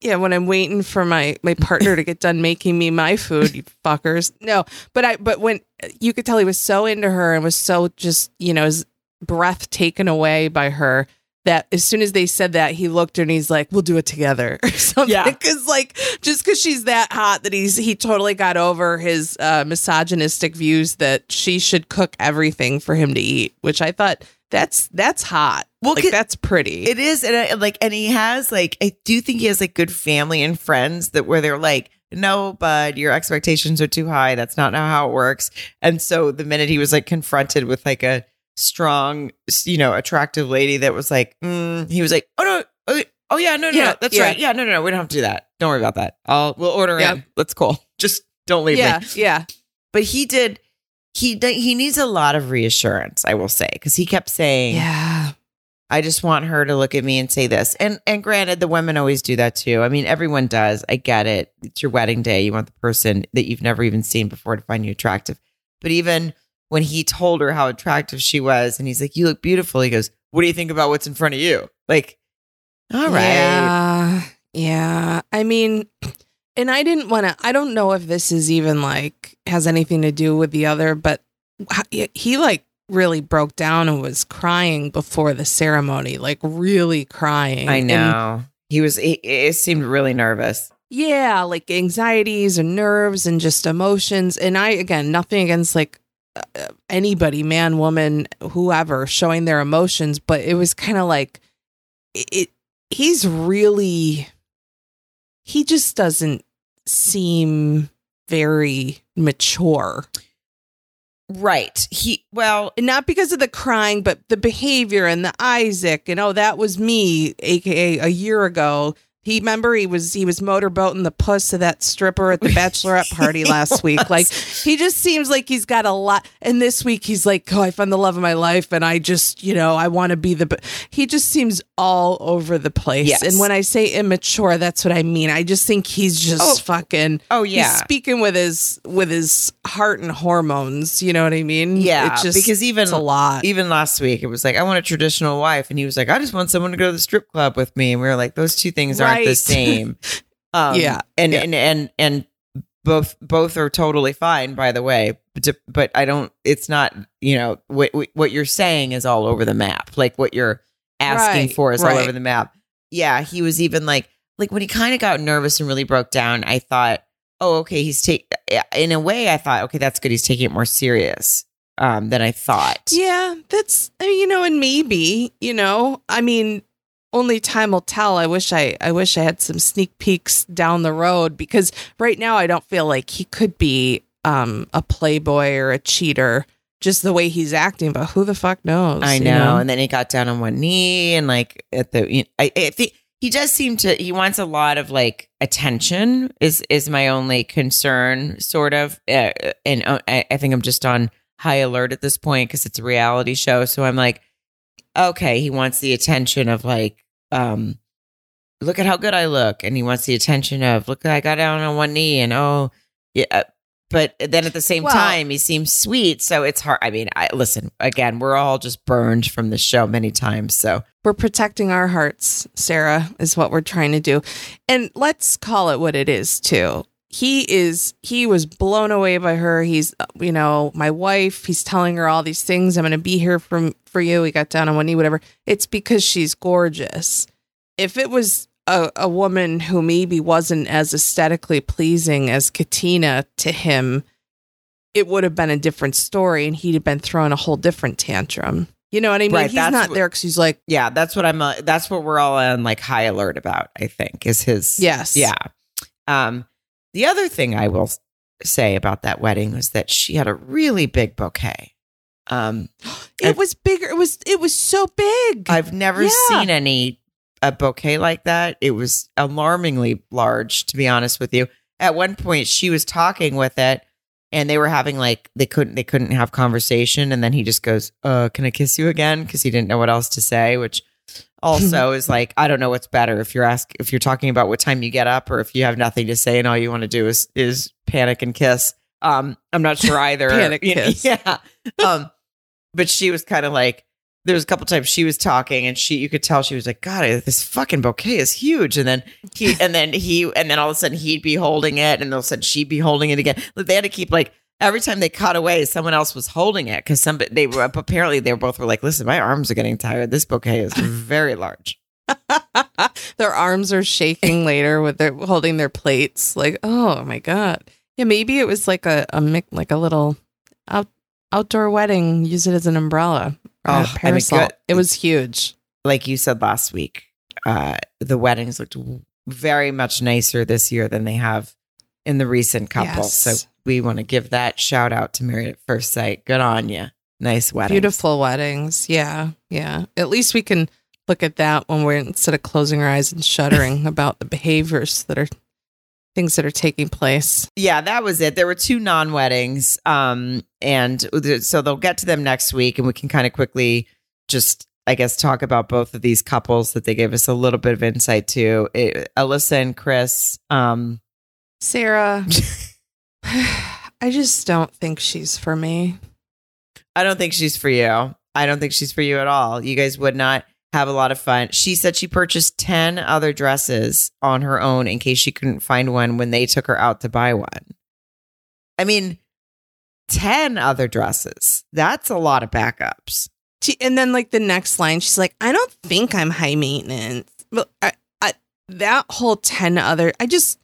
yeah, when I'm waiting for my my partner to get done making me my food, you fuckers. No, but I but when you could tell he was so into her and was so just you know his breath taken away by her that as soon as they said that he looked and he's like, "We'll do it together" or something. Yeah. because like just because she's that hot that he's he totally got over his uh, misogynistic views that she should cook everything for him to eat, which I thought that's that's hot. Well, like that's pretty. It is, and I, like, and he has like, I do think he has like good family and friends that where they're like, no, bud, your expectations are too high. That's not how it works. And so the minute he was like confronted with like a strong, you know, attractive lady that was like, mm, he was like, oh no, oh, oh yeah, no, no, Yeah, no, that's yeah. right, yeah, no, no, no, we don't have to do that. Don't worry about that. I'll we'll order Yep. in. That's cool. Just don't leave yeah, me. yeah. But he did. He he needs a lot of reassurance, I will say, because he kept saying, Yeah. I just want her to look at me and say this. And and granted, the women always do that too. I mean, everyone does. I get it. It's your wedding day. You want the person that you've never even seen before to find you attractive. But even when he told her how attractive she was, and he's like, "You look beautiful," he goes, "What do you think about what's in front of you?" Like, all right, Yeah. Yeah. I mean, and I didn't want to, I don't know if this is even like has anything to do with the other, but he, like really broke down and was crying before the ceremony, like really crying. I And know. he was. He, it seemed really nervous. yeah, like anxieties and nerves and just emotions. And I, again, nothing against like anybody, man, woman, whoever, showing their emotions, but it was kind of like it. He's really. He just doesn't seem very mature. Right. He well, not because of the crying, but the behavior and the Isaac and oh, that was me, aka a year ago. He remember he was he was motorboating the puss of that stripper at the bachelorette party last week. Like he just seems like he's got a lot. And this week he's like, oh, I found the love of my life, and I just you know I want to be the. b-" He just seems all over the place. Yes. And when I say immature, that's what I mean. I just think he's just Oh. fucking. Oh He's yeah. speaking with his with his heart and hormones. You know what I mean? Yeah, It just, because even- a lot. Even last week, it was like, I want a traditional wife. And he was like, I just want someone to go to the strip club with me. And we were like, those two things aren't the same. Um, Yeah, And, yeah. and, and, and both, both are totally fine, by the way. But, but I don't, it's not, you know, what, what you're saying is all over the map. Like what you're asking Right, for is all over the map. Yeah. He was even like, like when he kind of got nervous and really broke down, I thought, oh, okay, he's take, in a way, I thought, okay, that's good. He's taking it more serious um, than I thought. Yeah, that's you know, and maybe you know, I mean, only time will tell. I wish I, I wish I had some sneak peeks down the road because right now I don't feel like he could be um a playboy or a cheater just the way he's acting. But who the fuck knows? I you know. And then he got down on one knee and like at the you I, I think he does seem to he wants a lot of like attention is is my only concern sort of uh, and uh, I, I think I'm just on high alert at this point because it's a reality show so I'm like okay he wants the attention of like um look at how good I look and he wants the attention of look I got down on one knee and oh yeah but then at the same Well- time he seems sweet so it's hard i mean i listen again we're all just burned from the show many times so We're protecting our hearts, Sarah, is what we're trying to do. And let's call it what it is, too. He is, he was blown away by her. He's, uh, you know, my wife. He's telling her all these things. I'm going to be here for, for you. He got down on one knee, whatever. It's because she's gorgeous. If it was a, a woman who maybe wasn't as aesthetically pleasing as Katina to him, it would have been a different story and he'd have been throwing a whole different tantrum. You know what I mean? Right, He's not what- there because he's like, yeah that's what i'm uh, that's what we're all on like high alert about i think is his Yes. yeah um the other thing i will say about that wedding was that she had a really big bouquet um It was bigger. It was it was so big. i've never Yeah. seen any a bouquet like that it was alarmingly large to be honest with you at one point she was talking with it and they were having like they couldn't they couldn't have conversation and then he just goes uh can i kiss you again because he didn't know what else to say which also is like i don't know what's better if you're ask if you're talking about what time you get up or if you have nothing to say and all you want to do is is panic and kiss. Um i'm not sure either Panic You know, kiss. yeah. Um but she was kind of like there was a couple times she was talking and she you could tell she was like god this fucking bouquet is huge. And then he and then he and then all of a sudden he'd be holding it and all of a sudden she'd be holding it again. Like, they had to keep like every time they cut away someone else was holding it because some they were apparently they were both were like listen my arms are getting tired this bouquet is very large their arms are shaking later with their holding their plates. Like, oh my god. Yeah, maybe it was like a a like a little out, outdoor wedding. Use it as an umbrella or Oh, I a parasol. good. it was huge. like you said last week uh the weddings looked very much nicer this year than they have in the recent couple Yes. so we want to give that shout out to married at first sight good on you nice wedding Beautiful weddings. Yeah, yeah. At least we can look at that when we're instead of closing our eyes and shuddering about the behaviors that are things that are taking place. yeah, that was it. There were two non weddings, um, and th- so they'll get to them next week, and we can kind of quickly just, I guess, talk about both of these couples that they gave us a little bit of insight to. It, Alyssa and Chris. Um, Sarah, I just don't think she's for me. I don't think she's for you. I don't think she's for you at all. You guys would not have a lot of fun. She said she purchased 10 other dresses on her own in case she couldn't find one when they took her out to buy one. I mean, 10 other dresses. That's a lot of backups. She, and then like the next line, she's like, I don't think I'm high maintenance. But I, I, that whole 10 other, I just,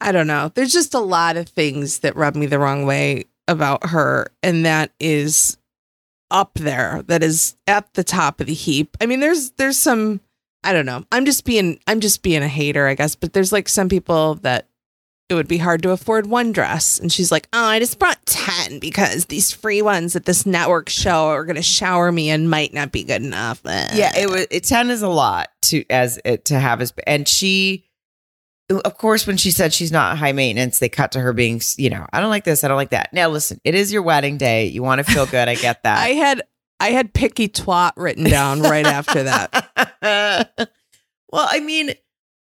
I don't know. There's just a lot of things that rub me the wrong way about her. And that is up there. That is at the top of the heap. I mean, there's, there's some, I don't know. I'm just being, I'm just being a hater, I guess. But there's like some people that it would be hard to afford one dress. And she's like, Oh, I just brought 10 because these free ones at this network show are going to shower me and might not be good enough. Yeah, it was it, ten is a lot to as it to have as and she of course when she said she's not high maintenance, they cut to her being, you know, I don't like this, I don't like that. Now listen, it is your wedding day. You want to feel good. I get that. I had I had picky twat written down right after that. well, I mean,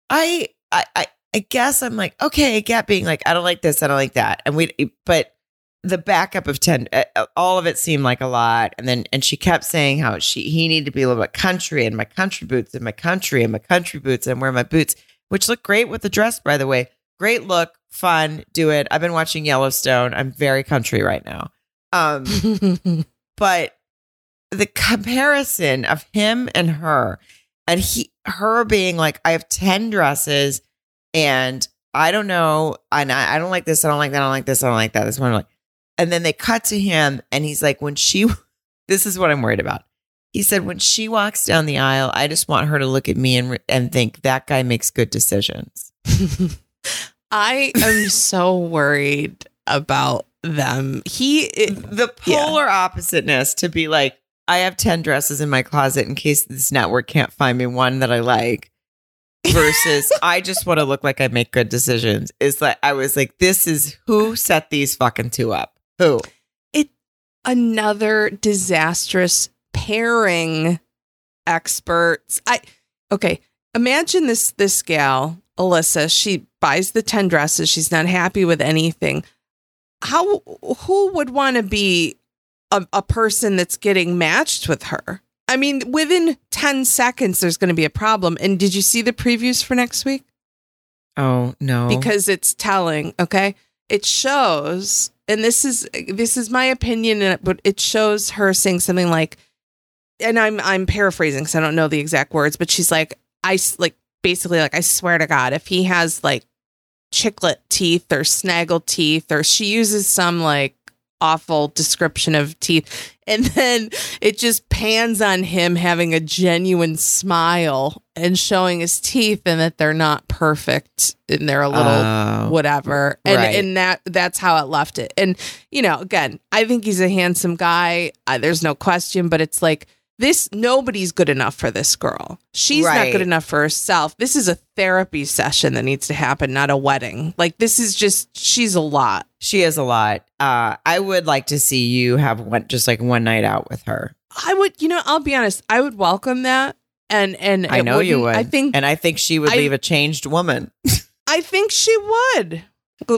I, I I I guess I'm like, okay, I get being like, I don't like this, I don't like that. And we but the backup of 10 uh, all of it seemed like a lot and then and she kept saying how she he needed to be a little bit country and my country boots and my country and my country boots and wear my boots which look great with the dress by the way. Great look fun do it. I've been watching yellowstone. I'm very country right now. Um but the comparison of him and her and he her being like i have 10 dresses and i don't know and I, I don't like this i don't like that i don't like this i don't like that. This one like and then they cut to him and he's like, when she, this is what I'm worried about. He said, when she walks down the aisle, I just want her to look at me and, and think that guy makes good decisions. I am so worried about them. He, the polar yeah. oppositeness to be like, I have 10 dresses in my closet in case this network can't find me one that I like versus I just want to look like I make good decisions is like I was like this is who set these fucking two up who? It another disastrous pairing experts. I okay, imagine this this gal, Alyssa, she buys the 10 dresses, she's not happy with anything. How who would want to be a, a person that's getting matched with her? I mean, within 10 seconds, there's going to be a problem. And did you see the previews for next week? Oh, no. Because it's telling, okay? It shows and this is this is my opinion, but it shows her saying something like, and I'm I'm paraphrasing because I don't know the exact words, but she's like, I like basically like I swear to God, if he has like chiclet teeth or snaggle teeth, or she uses some like awful description of teeth. And then it just pans on him having a genuine smile and showing his teeth and that they're not perfect and they're a little uh, whatever. And right. and that that's how it left it. And you know, again, I think he's a handsome guy. Uh, there's no question, but it's like this nobody's good enough for this girl. She's right. not good enough for herself. This is a therapy session that needs to happen, not a wedding. Like this is just she's a lot. She is a lot. Uh, I would like to see you have one just like one night out with her. I would, you know, I'll be honest, I would welcome that. And and I know you would. I think and I think she would I, leave a changed woman. I think she would.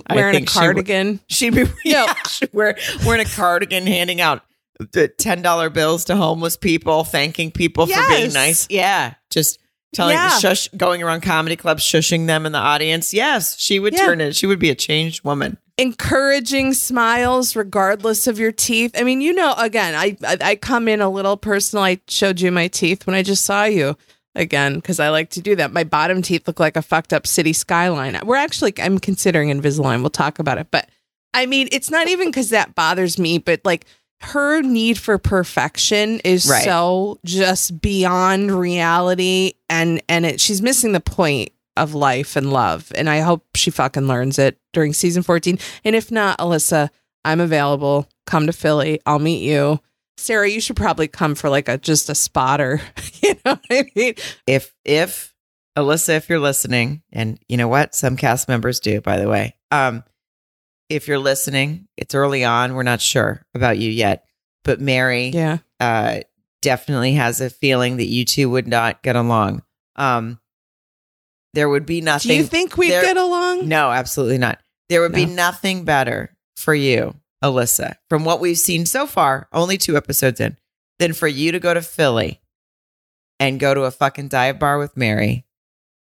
Wearing a cardigan. She would, she'd be yeah, wear, wearing a cardigan, handing out the ten dollar bills to homeless people, thanking people yes. for being nice. Yeah, just telling yeah. shush, going around comedy clubs, shushing them in the audience. Yes, she would yeah. turn it. She would be a changed woman. Encouraging smiles regardless of your teeth. I mean, you know, again, I I, I come in a little personal. I showed you my teeth when I just saw you again because I like to do that. My bottom teeth look like a fucked up city skyline. We're actually I'm considering Invisalign. We'll talk about it, but I mean, it's not even because that bothers me, but like her need for perfection is right. so just beyond reality and and it, she's missing the point of life and love. And i hope she fucking learns it during season 14 and if not alyssa i'm available. Come to philly. I'll meet you. Sarah you should probably come for like a just a spotter you know what i mean? If if alyssa if you're listening and you know what? Some cast members do by the way. Um if you're listening, it's early on. We're not sure about you yet, but Mary, yeah, uh, definitely has a feeling that you two would not get along. Um, there would be nothing. Do you think we'd there, get along? No, absolutely not. There would no. be nothing better for you, Alyssa, from what we've seen so far, only two episodes in, than for you to go to Philly and go to a fucking dive bar with Mary.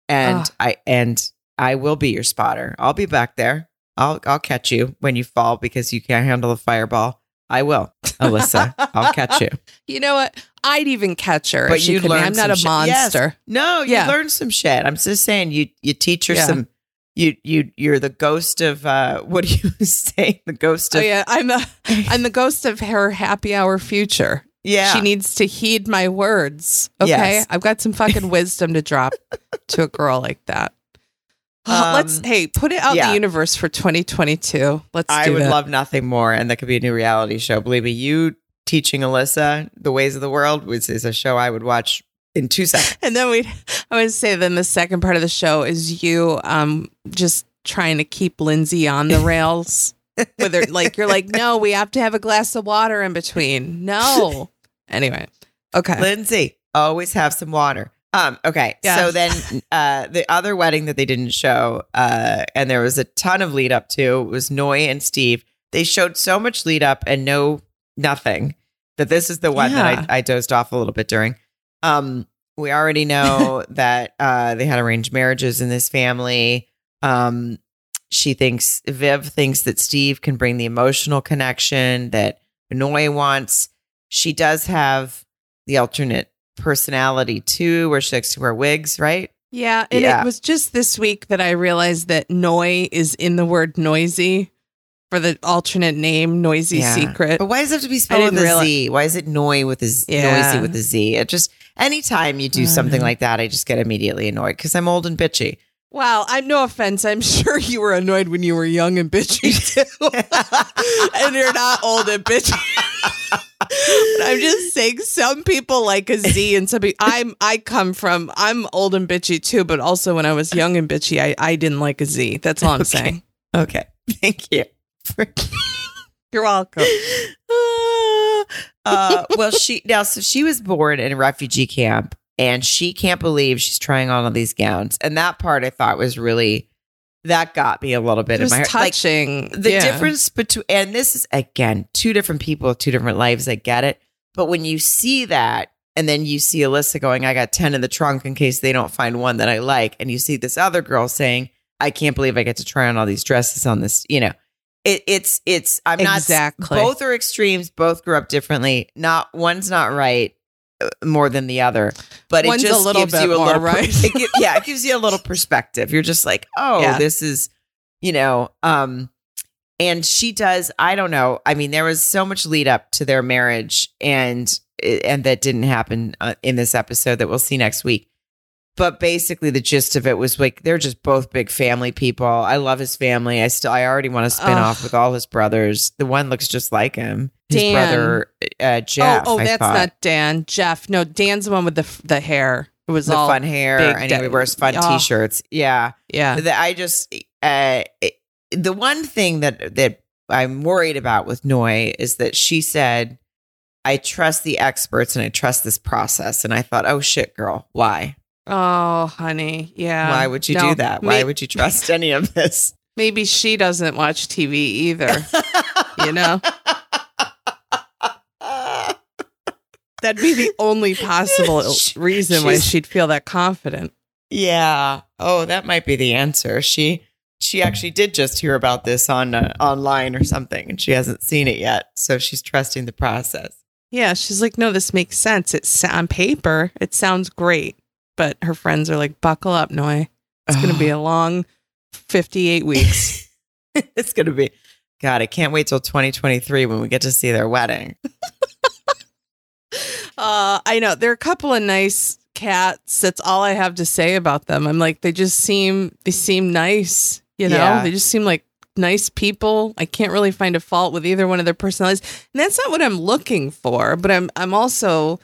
And. I and I will be your spotter. I'll be back there. I'll I'll catch you when you fall because you can't handle a fireball. I will, Alyssa. I'll catch you. You know what? I'd even catch her. But you learn. I'm not a monster. Yes. No, you yeah. learn some shit. I'm just saying you you teach her yeah. some. You you you're the ghost of uh what do you say? The ghost oh, of oh, yeah. I'm the I'm the ghost of her happy hour future. Yeah, she needs to heed my words. Okay, yes. I've got some fucking wisdom to drop to a girl like that. Let's Um, hey, put it out in yeah. the universe for 2022. Let's I would that. love nothing more, and that could be a new reality show. Believe me, you teaching Alyssa the ways of the world was is a show I would watch in two seconds. And then we I would say then the second part of the show is you um just trying to keep Lindsey on the rails. Whether like you're like, no, we have to have a glass of water in between. No. Anyway. Okay. Lindsey, always have some water. Um, okay. Yeah. So then uh the other wedding that they didn't show, uh, and there was a ton of lead up to was Noi and Steve. They showed so much lead up and no nothing that this is the one Yeah. that I, I dozed off a little bit during. Um, we already know that uh they had arranged marriages in this family. Um she thinks Viv thinks that Steve can bring the emotional connection that Noi wants. She does have the alternate personality too, where she likes to wear wigs, right? Yeah, and Yeah. it was just this week that I realized that noi is in the word noisy for the alternate name, noisy Yeah. secret. But why does it have to be spelled with a realize- Z? Why is it Noi with a Z, Yeah. noisy with a Z? It just anytime you do something like that, I just get immediately annoyed because I'm old and bitchy. Wow, I'm no offense. I'm sure you were annoyed when you were young and bitchy too. and you're not old and bitchy. But I'm just saying some people like a Z and some people I'm I come from I'm old and bitchy too, but also when I was young and bitchy, I, I didn't like a Z. That's all I'm Okay. saying. Okay, thank you. You're welcome. uh, well, she now so she was born in a refugee camp, and she can't believe she's trying on all these gowns, and that part I thought was really that got me a little bit It in was my heart. Like, touching. the Yeah. difference between and this is again two different people with two different lives i get it but when you see that and then you see alyssa going i got 10 in the trunk in case they don't find one that i like and you see this other girl saying i can't believe i get to try on all these dresses on this you know it, it's it's i'm Exactly. not exactly both are extremes both grew up differently not one's not right more than the other but One's it a just little gives you a more little right. it gi- yeah it gives you a little perspective you're just like oh Yeah. this is you know um and she does i don't know i mean there was so much lead up to their marriage and and that didn't happen uh, in this episode that we'll see next week but basically the gist of it was like they're just both big family people i love his family i still i already want to spin Ugh. off with all his brothers the one looks just like him his Dan. brother uh jeff oh, oh, I that's thought. not Dan. Jeff. No, Dan's the one with the the hair. It was the all fun hair and he wears fun Oh. t-shirts yeah Yeah. that I just uh, it- the one thing that that I'm worried about with Noi is that she said, "I trust the experts and I trust this process." And I thought, "Oh shit, girl, why? Oh, honey. Yeah. why would you No, do that? Why would you trust any of this?" maybe she doesn't watch TV either. you know, that'd be the only possible reason why she'd feel that confident. yeah. Oh, that might be the answer. She she actually did just hear about this on uh, online or something, and she hasn't seen it yet, so she's trusting the process. Yeah, she's like, no, this makes sense. It's on paper, it sounds great, but her friends are like, buckle up, Noi. It's going to be a long fifty-eight weeks. it's gonna be god i can't wait till 2023 when we get to see their wedding Uh, I know there are a couple of nice cats. That's all I have to say about them. I'm like, they just seem they seem nice. You know, Yeah. they just seem like nice people. I can't really find a fault with either one of their personalities, and that's not what I'm looking for. But I'm I'm also,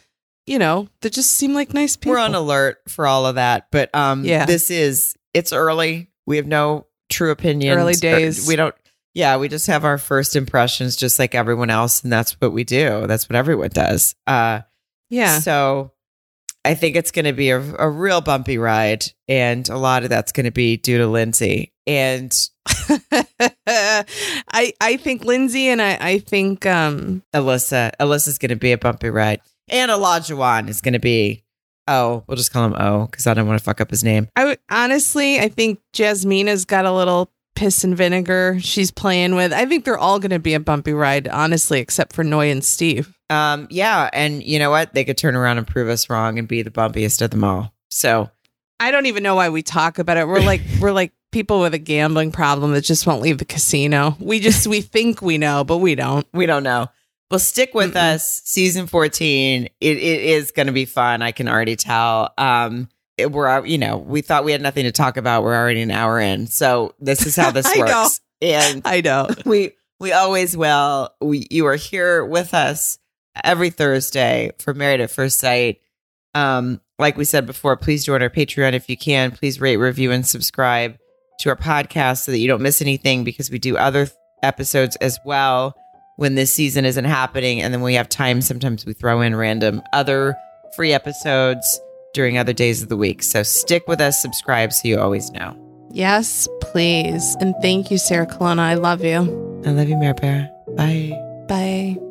you know, they just seem like nice people. we're on alert for all of that but um Yeah. this is it's early we have no true opinions Early days. we don't yeah we just have our first impressions just like everyone else and that's what we do that's what everyone does uh yeah. so i think it's going to be a, a real bumpy ride and a lot of that's going to be due to lindsey. And I I think Lindsey and I I think um alyssa alyssa's going to be a bumpy ride. And Olajuwon is going to be oh we'll just call him o because i don't want to fuck up his name. I would honestly, I think Jasmina's got a little piss and vinegar she's playing with. I think they're all going to be a bumpy ride, honestly, except for Noi and Steve. Um, yeah, and you know what? They could turn around and prove us wrong and be the bumpiest of them all. So I don't even know why we talk about it. We're like we're like people with a gambling problem that just won't leave the casino. We just we think we know, but we don't. we don't know. Well, stick with Mm-mm. us. Season 14. It, it is going to be fun. I can already tell. Um, it- we're you know we thought we had nothing to talk about. We're already an hour in, so this is how this I know. works. And I know. we we always will. We you are here with us every Thursday for Married at First Sight. Um, like we said before, please join our Patreon if you can. Please rate, review, and subscribe to our podcast so that you don't miss anything because we do other th- episodes as well when this season isn't happening. And then we have time. Sometimes we throw in random other free episodes during other days of the week. So stick with us, subscribe so you always know. Yes, please. And thank you, Sarah Colonna. I love you. I love you, Mare Bear. Bye. Bye.